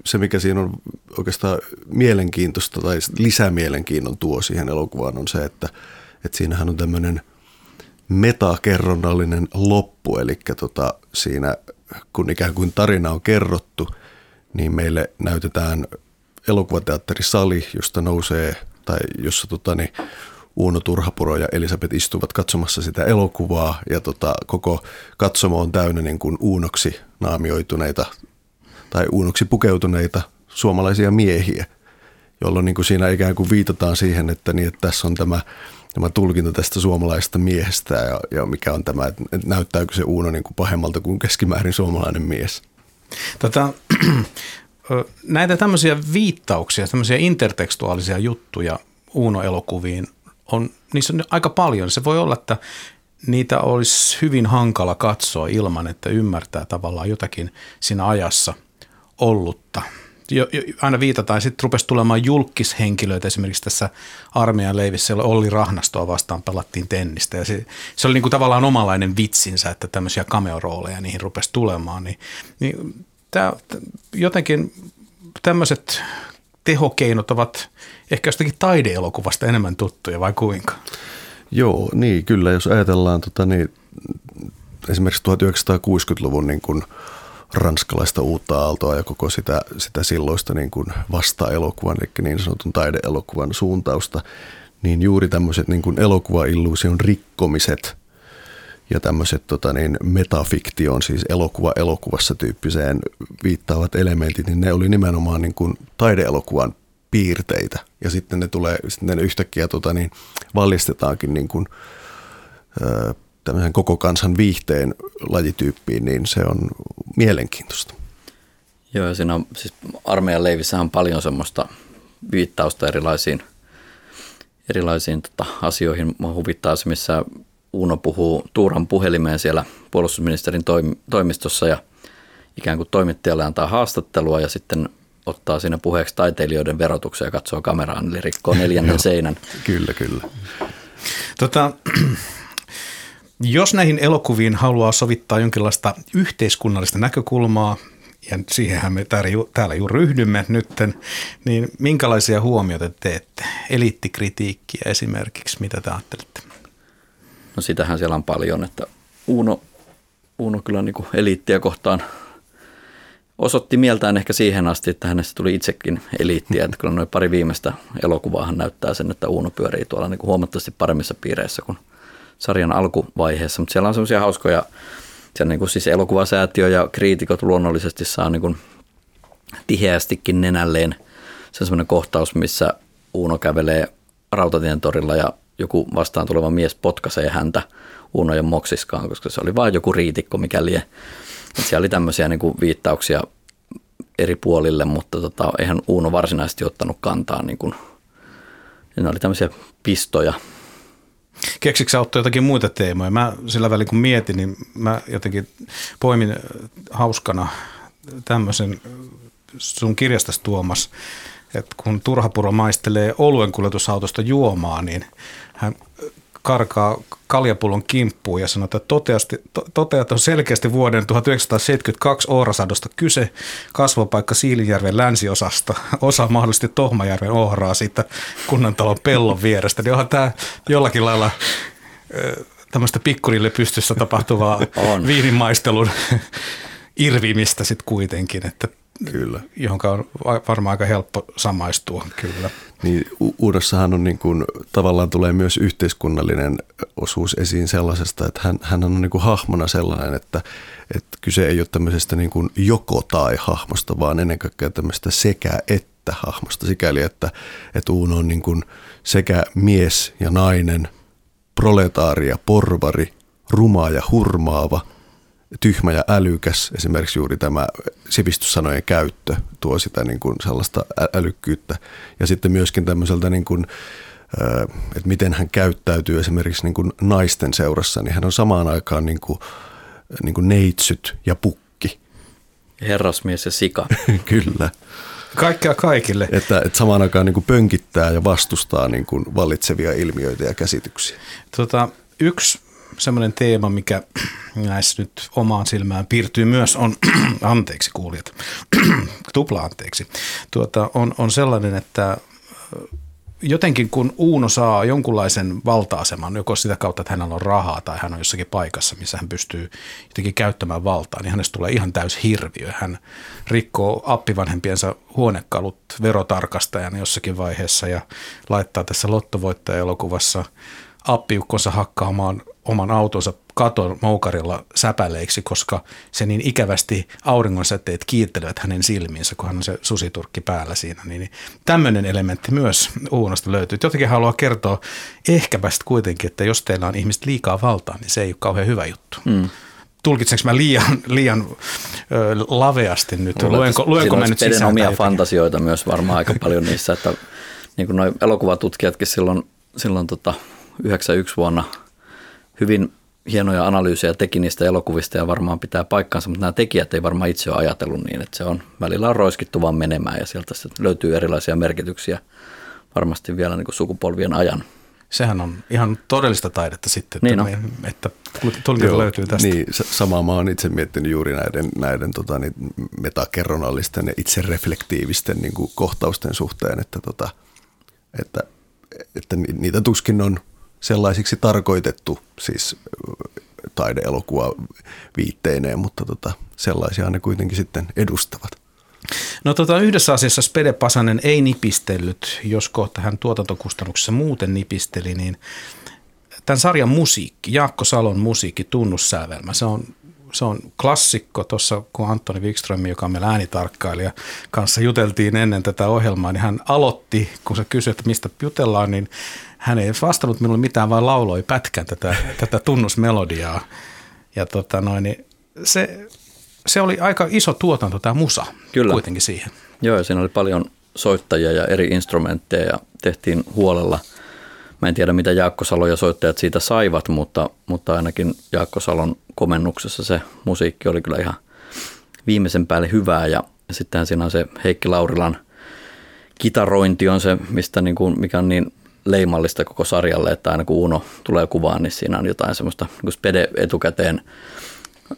se, mikä siinä on oikeastaan mielenkiintoista tai lisämielenkiinnon tuo siihen elokuvaan on se, että, että siinähän on tämmöinen metakerronnallinen loppu, eli tota, siinä kun ikään kuin tarina on kerrottu, niin meille näytetään elokuvateatterisali, josta nousee tai jossa tota, niin, Uuno Turhapuro ja Elisabeth istuvat katsomassa sitä elokuvaa. Ja tota, koko katsomo on täynnä niin kuin uunoksi naamioituneita tai uunoksi pukeutuneita suomalaisia miehiä, jolloin niin kuin siinä ikään kuin viitataan siihen, että, niin, että tässä on tämä, tämä tulkinta tästä suomalaisesta miehestä ja, ja mikä on tämä, että näyttääkö se Uuno niin kuin pahemmalta kuin keskimäärin suomalainen mies. Tota, <clears throat> näitä tämmöisiä viittauksia, tämmöisiä intertekstuaalisia juttuja Uuno-elokuviin on, niissä on aika paljon. Se voi olla, että niitä olisi hyvin hankala katsoa ilman, että ymmärtää tavallaan jotakin siinä ajassa ollutta. Jo, jo, aina viitataan, sitten rupesi tulemaan julkishenkilöitä esimerkiksi tässä armeijan leivissä, jolla Olli Rahnastoa vastaan pelattiin tennistä. Ja se, se oli niin kuin tavallaan omalainen vitsinsä, että tämmöisiä cameo niihin rupesi tulemaan. Niin, niin tämä, jotenkin tämmöiset tehokeinot ovat ehkä jostakin taideelokuvasta enemmän tuttuja vai kuinka? Joo, niin kyllä. Jos ajatellaan tota, niin, esimerkiksi 1960-luvun niin kuin ranskalaista uutta aaltoa ja koko sitä, sitä silloista niin kuin vasta-elokuvan, eli niin sanotun taideelokuvan suuntausta, niin juuri tämmöiset niin kuin elokuvailluusion rikkomiset ja tämmöiset tota niin, metafiktion, siis elokuva elokuvassa tyyppiseen viittaavat elementit, niin ne oli nimenomaan niin kuin taideelokuvan piirteitä. Ja sitten ne tulee, sitten ne yhtäkkiä tota niin, valjestetaankin niin kuin, ö, tämmöisen koko kansan viihteen lajityyppiin, niin se on mielenkiintoista. Joo, ja siinä on siis armeijan leivissä on paljon semmoista viittausta erilaisiin, erilaisiin tota, asioihin. Mua huvittaa se, missä Uno puhuu Tuuran puhelimeen siellä puolustusministerin toimistossa ja ikään kuin toimittajalle antaa haastattelua ja sitten ottaa siinä puheeksi taiteilijoiden verotuksen ja katsoo kameraan, eli rikkoo neljännen <laughs> seinän. Kyllä, kyllä. Tota, jos näihin elokuviin haluaa sovittaa jonkinlaista yhteiskunnallista näkökulmaa, ja siihenhän me täällä juuri ryhdymme nytten, niin minkälaisia huomioita teette? Eliittikritiikkiä esimerkiksi, mitä te ajattelette? No sitähän siellä on paljon, että Uno, Uno kyllä niin eliittiä kohtaan osoitti mieltään ehkä siihen asti, että hänestä tuli itsekin eliittiä. Että kyllä noin pari viimeistä elokuvaahan näyttää sen, että Uno pyörii tuolla niin kuin huomattavasti paremmissa piireissä kuin sarjan alkuvaiheessa. Mutta siellä on semmoisia hauskoja, Ja niin kuin siis elokuvasäätiö ja kriitikot luonnollisesti saa niin kuin tiheästikin nenälleen. Se semmoinen kohtaus, missä Uuno kävelee Rautatien torilla ja joku vastaan tuleva mies potkaisee häntä Uunojen moksiskaan, koska se oli vain joku riitikko, mikä lie. Et siellä oli tämmöisiä niin kuin viittauksia eri puolille, mutta tota, eihän Uuno varsinaisesti ottanut kantaa. Niin kuin, ne oli tämmöisiä pistoja. Keksitkö sä ottaa jotakin muita teemoja? Mä sillä välin kun mietin, niin mä jotenkin poimin hauskana tämmöisen sun kirjastas Tuomas, että kun Turhapuro maistelee oluen kuljetusautosta juomaa, niin hän karkaa kaljapullon kimppuun ja sanoo, että toteat on selkeästi vuoden 1972 Ourasadosta kyse, kasvopaikka Siilinjärven länsiosasta, osa mahdollisesti Tohmajärven ohraa siitä kunnantalon pellon vierestä, niin onhan tämä jollakin lailla tämmöistä pikkurille pystyssä tapahtuvaa on. viinimaistelun irvimistä sitten kuitenkin, että Kyllä. johon on varmaan aika helppo samaistua, kyllä. Niin, uudessahan on niin kuin, tavallaan tulee myös yhteiskunnallinen osuus esiin sellaisesta, että hän, hän on niin kuin hahmona sellainen, että, että kyse ei ole tämmöisestä niin kuin joko tai hahmosta, vaan ennen kaikkea tämmöistä sekä että hahmosta, sikäli että, että Uuno on niin kuin sekä mies ja nainen, proletaari ja porvari, ruma ja hurmaava – tyhmä ja älykäs, esimerkiksi juuri tämä sivistyssanojen käyttö tuo sitä niin kuin sellaista älykkyyttä. Ja sitten myöskin tämmöiseltä, niin kuin, että miten hän käyttäytyy esimerkiksi niin kuin naisten seurassa, niin hän on samaan aikaan niin kuin, niin kuin neitsyt ja pukki. Herrasmies ja sika. <laughs> Kyllä. Kaikkea kaikille. Että, että samaan aikaan niin kuin pönkittää ja vastustaa niin kuin vallitsevia ilmiöitä ja käsityksiä. Tota, yksi semmoinen teema, mikä <clears throat> näissä nyt omaan silmään piirtyy myös, on, <clears throat> anteeksi kuulijat, <clears throat> tupla anteeksi, tuota, on, on sellainen, että jotenkin kun Uuno saa jonkunlaisen valta-aseman, joko sitä kautta, että hänellä on rahaa tai hän on jossakin paikassa, missä hän pystyy jotenkin käyttämään valtaa, niin hänestä tulee ihan täys hirviö. Hän rikkoo appivanhempiensa huonekalut verotarkastajan jossakin vaiheessa ja laittaa tässä lottovoittaja-elokuvassa appiukkonsa hakkaamaan oman autonsa katon moukarilla säpäleiksi, koska se niin ikävästi auringonsäteet kiittelevät hänen silmiinsä, kun hän on se susiturkki päällä siinä. Niin, niin tämmöinen elementti myös Uunosta löytyy. Jotenkin haluaa kertoa ehkäpä kuitenkin, että jos teillä on ihmiset liikaa valtaa, niin se ei ole kauhean hyvä juttu. Mm tulkitsenko mä liian, liian ö, laveasti nyt? Luulen, luenko, luenko mä nyt sisään? omia fantasioita myös varmaan aika paljon niissä, että niin kuin noi elokuvatutkijatkin silloin, silloin tota 91 vuonna hyvin hienoja analyysejä teki niistä elokuvista ja varmaan pitää paikkaansa, mutta nämä tekijät ei varmaan itse ole ajatellut niin, että se on välillä on roiskittu vaan menemään ja sieltä löytyy erilaisia merkityksiä varmasti vielä niin kuin sukupolvien ajan. Sehän on ihan todellista taidetta sitten, että, niin me, että tulkinta löytyy tästä. Niin, samaa mä oon itse miettinyt juuri näiden, näiden tota, niin metakerronallisten ja itsereflektiivisten niin kuin kohtausten suhteen, että, tota, että, että niitä tuskin on sellaisiksi tarkoitettu, siis taideelokuva viitteineen, mutta tota, sellaisia ne kuitenkin sitten edustavat. No tota, yhdessä asiassa Spede Pasanen ei nipistellyt, jos kohta hän tuotantokustannuksessa muuten nipisteli, niin tämän sarjan musiikki, Jaakko Salon musiikki, tunnussävelmä, se on se on klassikko tuossa, kun Antoni Wikström, joka on meillä äänitarkkailija, kanssa juteltiin ennen tätä ohjelmaa, niin hän aloitti, kun se kysyi, että mistä jutellaan, niin hän ei vastannut minulle mitään, vaan lauloi pätkän tätä, tätä tunnusmelodiaa. Ja tota noin, niin se, se oli aika iso tuotanto tämä musa Kyllä. kuitenkin siihen. Joo, ja siinä oli paljon soittajia ja eri instrumentteja ja tehtiin huolella. Mä en tiedä, mitä Jaakko Salo ja soittajat siitä saivat, mutta, mutta ainakin Jaakko Salon komennuksessa se musiikki oli kyllä ihan viimeisen päälle hyvää. Ja sitten siinä on se Heikki Laurilan kitarointi on se, mistä niin kuin, mikä on niin leimallista koko sarjalle, että aina kun Uno tulee kuvaan, niin siinä on jotain semmoista niin spede etukäteen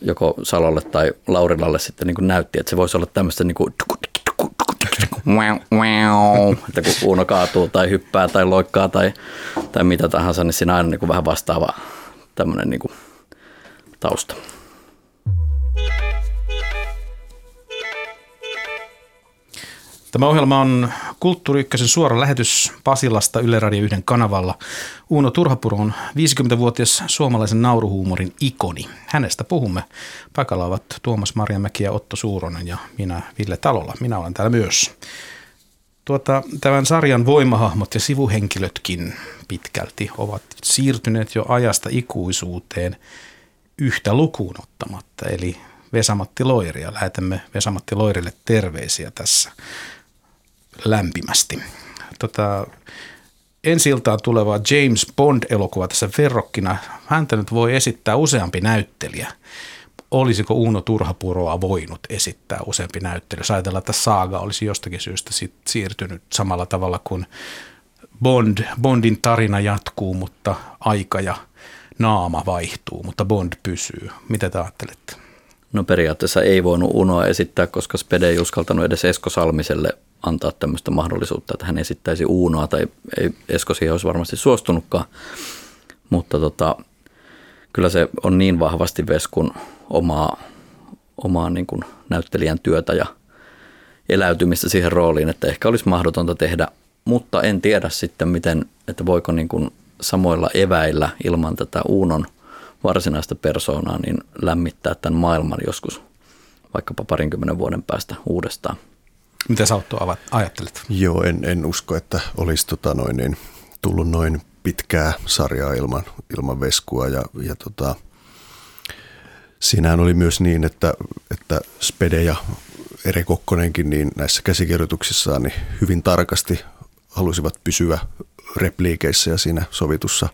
joko Salolle tai Laurilalle sitten niin kuin näytti, että se voisi olla tämmöistä niin kuin että kun Uno kaatuu tai hyppää tai loikkaa tai, tai mitä tahansa, niin siinä on aina niin kuin vähän vastaava tämmöinen niin kuin tausta. Tämä ohjelma on Kulttuuri Ykkösen suora lähetys Pasilasta Yle Radio 1 kanavalla. Uuno Turhapuro on 50-vuotias suomalaisen nauruhuumorin ikoni. Hänestä puhumme. Paikalla ovat Tuomas Marjamäki ja Otto Suuronen ja minä Ville Talolla. Minä olen täällä myös. Tuota, tämän sarjan voimahahmot ja sivuhenkilötkin pitkälti ovat siirtyneet jo ajasta ikuisuuteen yhtä lukuun ottamatta, eli Vesamatti Loiria. Lähetämme Vesamatti Loirille terveisiä tässä lämpimästi. Tota, ensi iltaan tuleva James Bond-elokuva tässä verrokkina. Häntä nyt voi esittää useampi näyttelijä. Olisiko Uuno Turhapuroa voinut esittää useampi näyttelijä? Jos ajatellaan, että Saaga olisi jostakin syystä sit siirtynyt samalla tavalla kuin Bond. Bondin tarina jatkuu, mutta aika ja naama vaihtuu, mutta Bond pysyy. Mitä te ajattelette? No periaatteessa ei voinut Unoa esittää, koska Spede ei uskaltanut edes Esko Salmiselle antaa tämmöistä mahdollisuutta, että hän esittäisi Uunoa, tai ei Esko siihen olisi varmasti suostunutkaan. Mutta tota, kyllä se on niin vahvasti Veskun omaa, omaa niin kuin näyttelijän työtä ja eläytymistä siihen rooliin, että ehkä olisi mahdotonta tehdä, mutta en tiedä sitten miten, että voiko niin kuin samoilla eväillä ilman tätä Uunon – varsinaista persoonaa, niin lämmittää tämän maailman joskus vaikkapa parinkymmenen vuoden päästä uudestaan. Mitä sä Otto ajattelet? Joo, en, en usko, että olisi tota noin, niin, tullut noin pitkää sarjaa ilman, ilman veskua ja, ja tota, siinähän oli myös niin, että, että Spede ja Eri Kokkonenkin niin näissä käsikirjoituksissaan niin hyvin tarkasti halusivat pysyä repliikeissä ja siinä sovitussa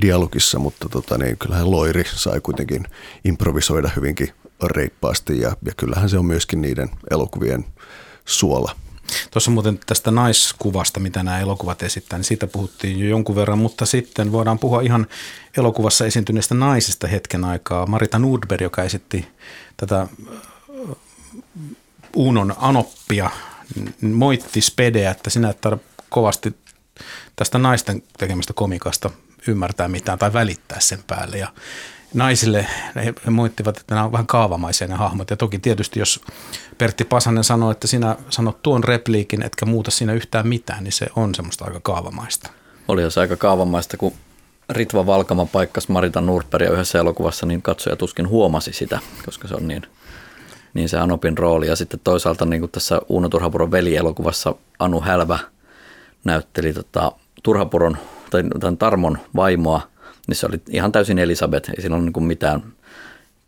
dialogissa, mutta tota, niin kyllähän Loiri sai kuitenkin improvisoida hyvinkin reippaasti ja, ja kyllähän se on myöskin niiden elokuvien suola. Tuossa muuten tästä naiskuvasta, mitä nämä elokuvat esittää, niin siitä puhuttiin jo jonkun verran, mutta sitten voidaan puhua ihan elokuvassa esiintyneistä naisista hetken aikaa. Marita Nordberg, joka esitti tätä Uunon Anoppia, moitti Spedeä, että sinä et kovasti tästä naisten tekemästä komikasta ymmärtää mitään tai välittää sen päälle. Ja naisille he muittivat, että nämä on vähän kaavamaisia ne hahmot. Ja toki tietysti, jos Pertti Pasanen sanoo, että sinä sanot tuon repliikin, etkä muuta siinä yhtään mitään, niin se on semmoista aika kaavamaista. Oli se aika kaavamaista, kun Ritva Valkama paikkasi Marita Nordbergia yhdessä elokuvassa, niin katsoja tuskin huomasi sitä, koska se on niin, niin se Anopin rooli. Ja sitten toisaalta niin kuin tässä Uuno Turhapuron velielokuvassa Anu Hälvä näytteli tota, Turhapuron tai tämän Tarmon vaimoa, niin se oli ihan täysin Elisabeth, ei siinä ole niin mitään,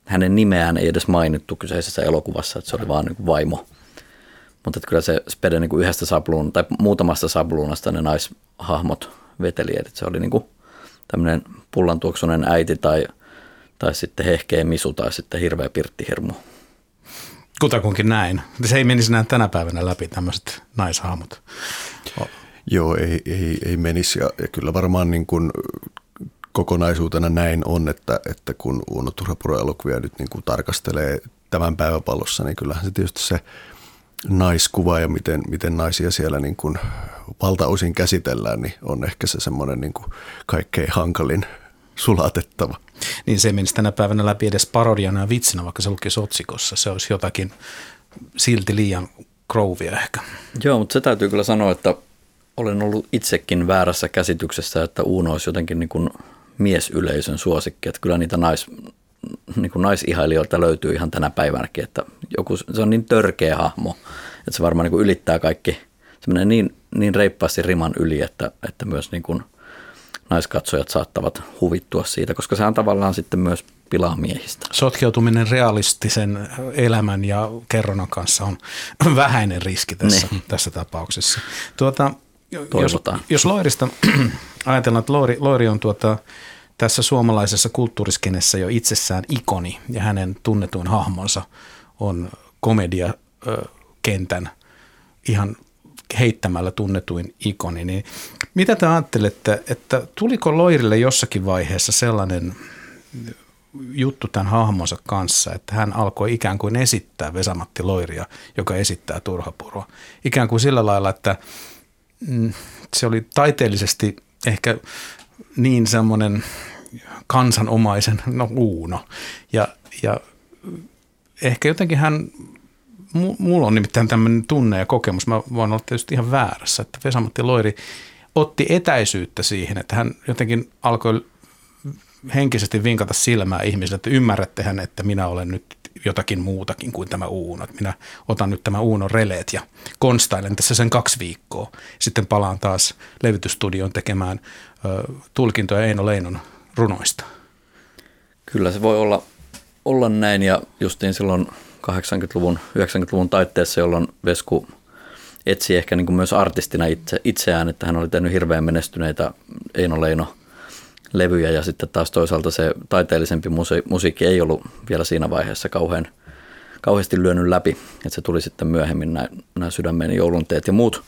hänen nimeään ei edes mainittu kyseisessä elokuvassa, että se oli vaan niin vaimo. Mutta että kyllä se Spede niin yhdestä sabluun, tai muutamasta sabluunasta ne naishahmot veteli, että se oli niin tämmöinen pullantuoksunen äiti tai, tai sitten hehkeä misu tai sitten hirveä pirttihirmu. Kutakunkin näin. Se ei menisi näin tänä päivänä läpi tämmöiset naishahmot. Joo, ei, ei, ei menisi ja, ja kyllä varmaan niin kuin kokonaisuutena näin on, että, että kun Uuno Turhapuro-elokuvia nyt niin kuin tarkastelee tämän päiväpallossa, niin kyllähän se tietysti se naiskuva ja miten, miten naisia siellä niin kuin valtaosin käsitellään, niin on ehkä se semmoinen niin kuin kaikkein hankalin sulatettava. Niin se menisi tänä päivänä läpi edes parodiana ja vitsinä, vaikka se lukisi otsikossa. Se olisi jotakin silti liian krouvia ehkä. Joo, mutta se täytyy kyllä sanoa, että olen ollut itsekin väärässä käsityksessä, että Uuno olisi jotenkin niin kuin miesyleisön suosikki. Että kyllä niitä nais, niin kuin naisihailijoilta löytyy ihan tänä päivänäkin, että joku, se on niin törkeä hahmo, että se varmaan niin kuin ylittää kaikki. Se menee niin, niin reippaasti riman yli, että, että myös niin kuin naiskatsojat saattavat huvittua siitä, koska se on tavallaan sitten myös pilaa miehistä. Sotkeutuminen realistisen elämän ja kerronnan kanssa on <laughs> vähäinen riski tässä, ne. tässä tapauksessa. Tuota, jos, jos Loirista <clears throat> ajatellaan, että Loiri, Loiri on tuota, tässä suomalaisessa kulttuuriskenessä jo itsessään ikoni ja hänen tunnetuin hahmonsa on komediakentän ihan heittämällä tunnetuin ikoni. Niin mitä te ajattelette, että tuliko Loirille jossakin vaiheessa sellainen juttu tämän hahmonsa kanssa, että hän alkoi ikään kuin esittää Vesamatti Loiria, joka esittää Turhapuroa. Ikään kuin sillä lailla, että se oli taiteellisesti ehkä niin semmoinen kansanomaisen, no Uuno. Ja, ja ehkä jotenkin hän mulla on nimittäin tämmöinen tunne ja kokemus, mä voin olla tietysti ihan väärässä, että Vesamatti Loiri otti etäisyyttä siihen, että hän jotenkin alkoi henkisesti vinkata silmää ihmisille, että ymmärrättehän, että minä olen nyt jotakin muutakin kuin tämä Uuno. Minä otan nyt tämä Uunon releet ja konstailen tässä sen kaksi viikkoa. Sitten palaan taas levytystudioon tekemään ö, tulkintoja Eino Leinon runoista. Kyllä se voi olla, olla näin ja justiin silloin 80-luvun, 90-luvun taitteessa, jolloin Vesku etsi ehkä niin kuin myös artistina itse, itseään, että hän oli tehnyt hirveän menestyneitä Eino Leino levyjä ja sitten taas toisaalta se taiteellisempi musi- musiikki ei ollut vielä siinä vaiheessa kauhean, kauheasti lyönyt läpi, että se tuli sitten myöhemmin nämä, sydämen joulunteet ja muut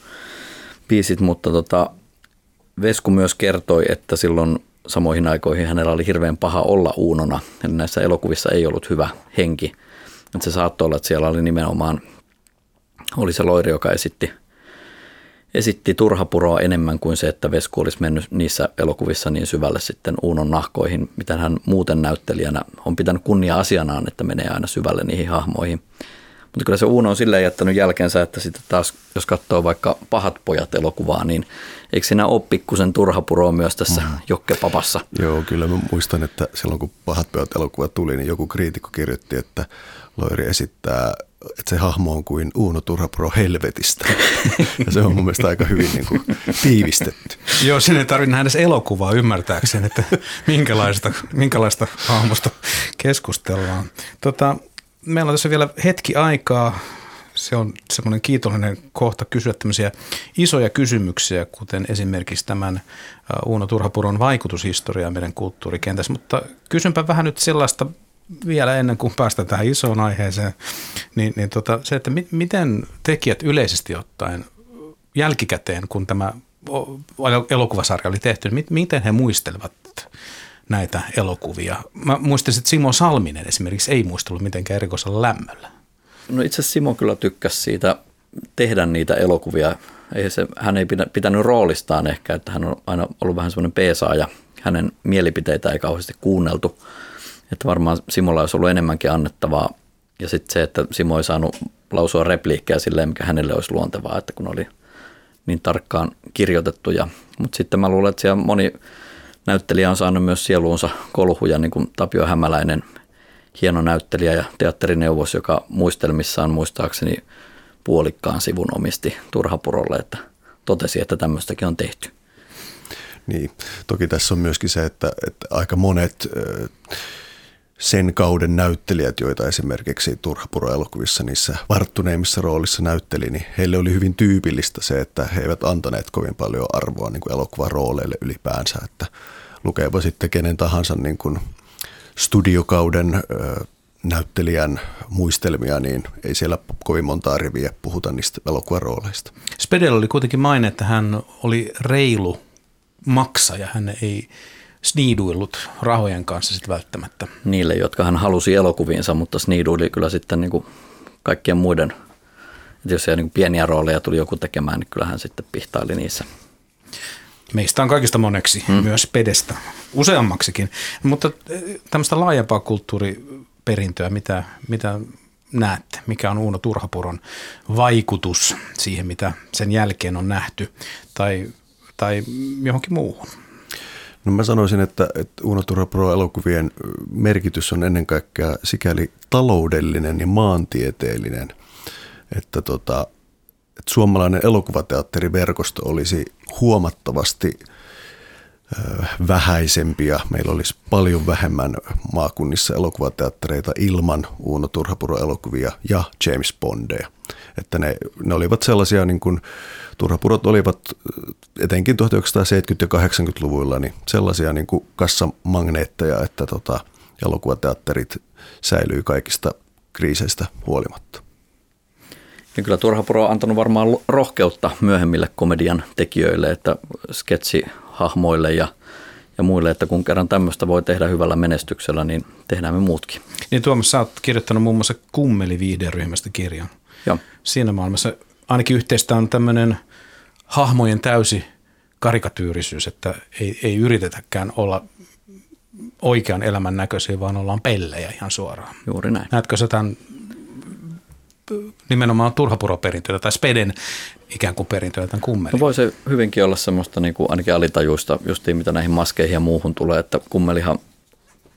biisit, mutta tota, Vesku myös kertoi, että silloin samoihin aikoihin hänellä oli hirveän paha olla uunona, eli näissä elokuvissa ei ollut hyvä henki. Että se saattoi olla, että siellä oli nimenomaan, oli se loiri, joka esitti, esitti turhapuroa enemmän kuin se, että Vesku olisi mennyt niissä elokuvissa niin syvälle sitten Uunon nahkoihin, mitä hän muuten näyttelijänä on pitänyt kunnia asianaan, että menee aina syvälle niihin hahmoihin. Mutta kyllä se Uuno on silleen jättänyt jälkensä, että sitten taas, jos katsoo vaikka Pahat pojat elokuvaa, niin eikö siinä ole pikkusen turhapuroa myös tässä mm. Jokke-papassa? Joo, kyllä mä muistan, että silloin kun Pahat pojat elokuva tuli, niin joku kriitikko kirjoitti, että Loiri esittää, että se hahmo on kuin Uuno Turhapuro helvetistä. <laughs> ja se on mun mielestä aika hyvin niin kuin, tiivistetty. Joo, sinne ei tarvitse nähdä edes elokuvaa ymmärtääkseen, että minkälaista, minkälaista hahmosta keskustellaan. Tota, meillä on tässä vielä hetki aikaa. Se on semmoinen kiitollinen kohta kysyä tämmöisiä isoja kysymyksiä, kuten esimerkiksi tämän Uuno Turhapuron vaikutushistoriaa meidän kulttuurikentässä. Mutta kysynpä vähän nyt sellaista vielä ennen kuin päästään tähän isoon aiheeseen, niin, niin tota, se, että mi, miten tekijät yleisesti ottaen jälkikäteen, kun tämä elokuvasarja oli tehty, niin miten he muistelevat näitä elokuvia. Mä muistin, että Simo Salminen esimerkiksi ei muistellut mitenkään erikoisella lämmöllä. No itse asiassa Simo kyllä tykkäsi siitä tehdä niitä elokuvia. Ei se, hän ei pitänyt roolistaan ehkä, että hän on aina ollut vähän semmoinen peesaaja. Hänen mielipiteitä ei kauheasti kuunneltu. Että varmaan Simolla olisi ollut enemmänkin annettavaa. Ja sitten se, että Simo ei saanut lausua repliikkejä silleen, mikä hänelle olisi luontevaa, että kun oli niin tarkkaan kirjoitettuja. Mutta sitten mä luulen, että siellä moni näyttelijä on saanut myös sieluunsa kolhuja, niin kuin Tapio Hämäläinen, hieno näyttelijä ja teatterineuvos, joka muistelmissaan muistaakseni puolikkaan sivun omisti Turhapurolle, että totesi, että tämmöistäkin on tehty. Niin, toki tässä on myöskin se, että, että aika monet sen kauden näyttelijät, joita esimerkiksi Turhapuro-elokuvissa niissä varttuneimmissa roolissa näytteli, niin heille oli hyvin tyypillistä se, että he eivät antaneet kovin paljon arvoa niin kuin elokuvarooleille ylipäänsä, että lukeepa sitten kenen tahansa niin kuin studiokauden ö, näyttelijän muistelmia, niin ei siellä kovin montaa riviä puhuta niistä elokuvarooleista. Spedel oli kuitenkin maine, että hän oli reilu maksaja. Hän ei sniiduillut rahojen kanssa sitten välttämättä. Niille, jotka hän halusi elokuviinsa, mutta sniiduili kyllä sitten niin kuin kaikkien muiden, että jos siellä niin pieniä rooleja tuli joku tekemään, niin kyllähän sitten pihtaili niissä. Meistä on kaikista moneksi, hmm. myös pedestä, useammaksikin. Mutta eh, tämmöistä laajempaa kulttuuriperintöä, mitä, mitä näette? Mikä on Uuno Turhapuron vaikutus siihen, mitä sen jälkeen on nähty tai, tai johonkin muuhun? No mä sanoisin, että, että Uno Turha Pro-elokuvien merkitys on ennen kaikkea sikäli taloudellinen ja maantieteellinen, että, tota, että suomalainen elokuvateatteriverkosto olisi huomattavasti vähäisempi ja meillä olisi paljon vähemmän maakunnissa elokuvateattereita ilman Uuno Turhapuro-elokuvia ja James Bondeja. Että ne, ne olivat sellaisia niin kuin, turhapurot olivat etenkin 1970- ja 80-luvuilla niin sellaisia niin kuin kassamagneetteja, että tota, elokuvateatterit säilyy kaikista kriiseistä huolimatta. Ja kyllä Turhapuro on antanut varmaan rohkeutta myöhemmille komedian tekijöille, että sketsihahmoille ja, ja muille, että kun kerran tämmöistä voi tehdä hyvällä menestyksellä, niin tehdään me muutkin. Niin Tuomas, sä oot kirjoittanut muun muassa Kummeli viihderyhmästä kirjan. Joo. Siinä maailmassa ainakin yhteistä on tämmöinen hahmojen täysi karikatyyrisyys, että ei, ei yritetäkään olla oikean elämän näköisiä, vaan ollaan pellejä ihan suoraan. Juuri näin. Näetkö sä tämän nimenomaan turhapuroperintöä tai speden ikään kuin perintöä tämän kummelin. No voi se hyvinkin olla semmoista niin kuin ainakin alitajuista, justiin mitä näihin maskeihin ja muuhun tulee, että kummelihan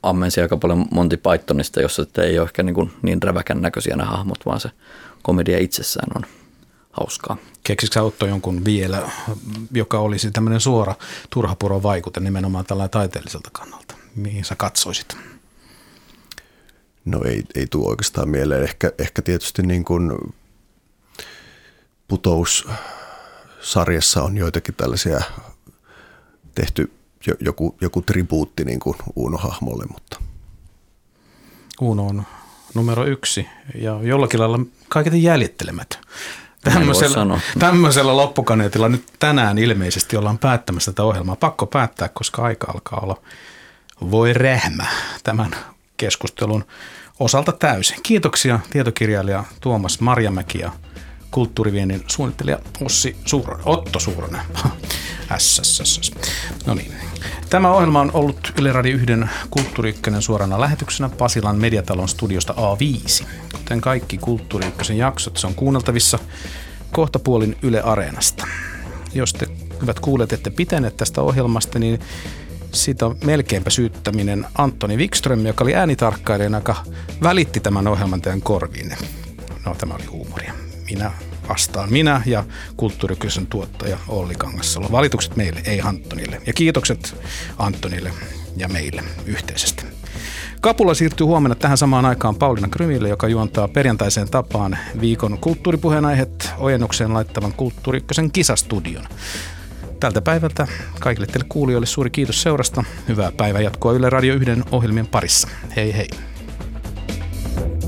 ammensi aika paljon Monty Pythonista, jossa ei ole ehkä niin, kuin niin räväkän näköisiä nämä hahmot, vaan se komedia itsessään on hauskaa. Keksitkö sä Otto jonkun vielä, joka olisi tämmöinen suora turhapuron vaikute nimenomaan tällä taiteelliselta kannalta? Mihin sä katsoisit? No ei, ei tule oikeastaan mieleen. Ehkä, ehkä tietysti niin kuin putous sarjassa on joitakin tällaisia tehty joku, joku tribuutti niin kuin Uuno-hahmolle, mutta. Uuno on numero yksi ja jollakin lailla kaiketi jäljittelemätön. Tämmöisellä, tämmöisellä loppukaneetilla nyt tänään ilmeisesti ollaan päättämässä tätä ohjelmaa. Pakko päättää, koska aika alkaa olla voi rähmä tämän keskustelun osalta täysin. Kiitoksia tietokirjailija Tuomas Marjamäki ja kulttuuriviennin suunnittelija Ossi Suuronen, Otto Suuronen. <laughs> SSS. No niin. Tämä ohjelma on ollut Yle Radio 1 Kulttuuri suorana lähetyksenä Pasilan mediatalon studiosta A5. Kuten kaikki Kulttuuri jaksot, se on kuunneltavissa kohtapuolin Yle Areenasta. Jos te hyvät kuulet, ette pitäneet tästä ohjelmasta, niin siitä on melkeinpä syyttäminen Antoni Wikström, joka oli äänitarkkailijana, joka välitti tämän ohjelman teidän korviinne. No, tämä oli huumoria. Minä vastaan minä ja kulttuurikysen tuottaja Olli Kangassalo. Valitukset meille, ei Antonille. Ja kiitokset Antonille ja meille yhteisesti. Kapula siirtyy huomenna tähän samaan aikaan Pauliina Krymille, joka juontaa perjantaiseen tapaan viikon kulttuuripuheenaiheet ojennukseen laittavan Kulttuuri kisastudion. Tältä päivältä kaikille teille kuulijoille suuri kiitos seurasta. Hyvää päivää jatkoa Yle Radio 1 ohjelmien parissa. Hei hei. thank you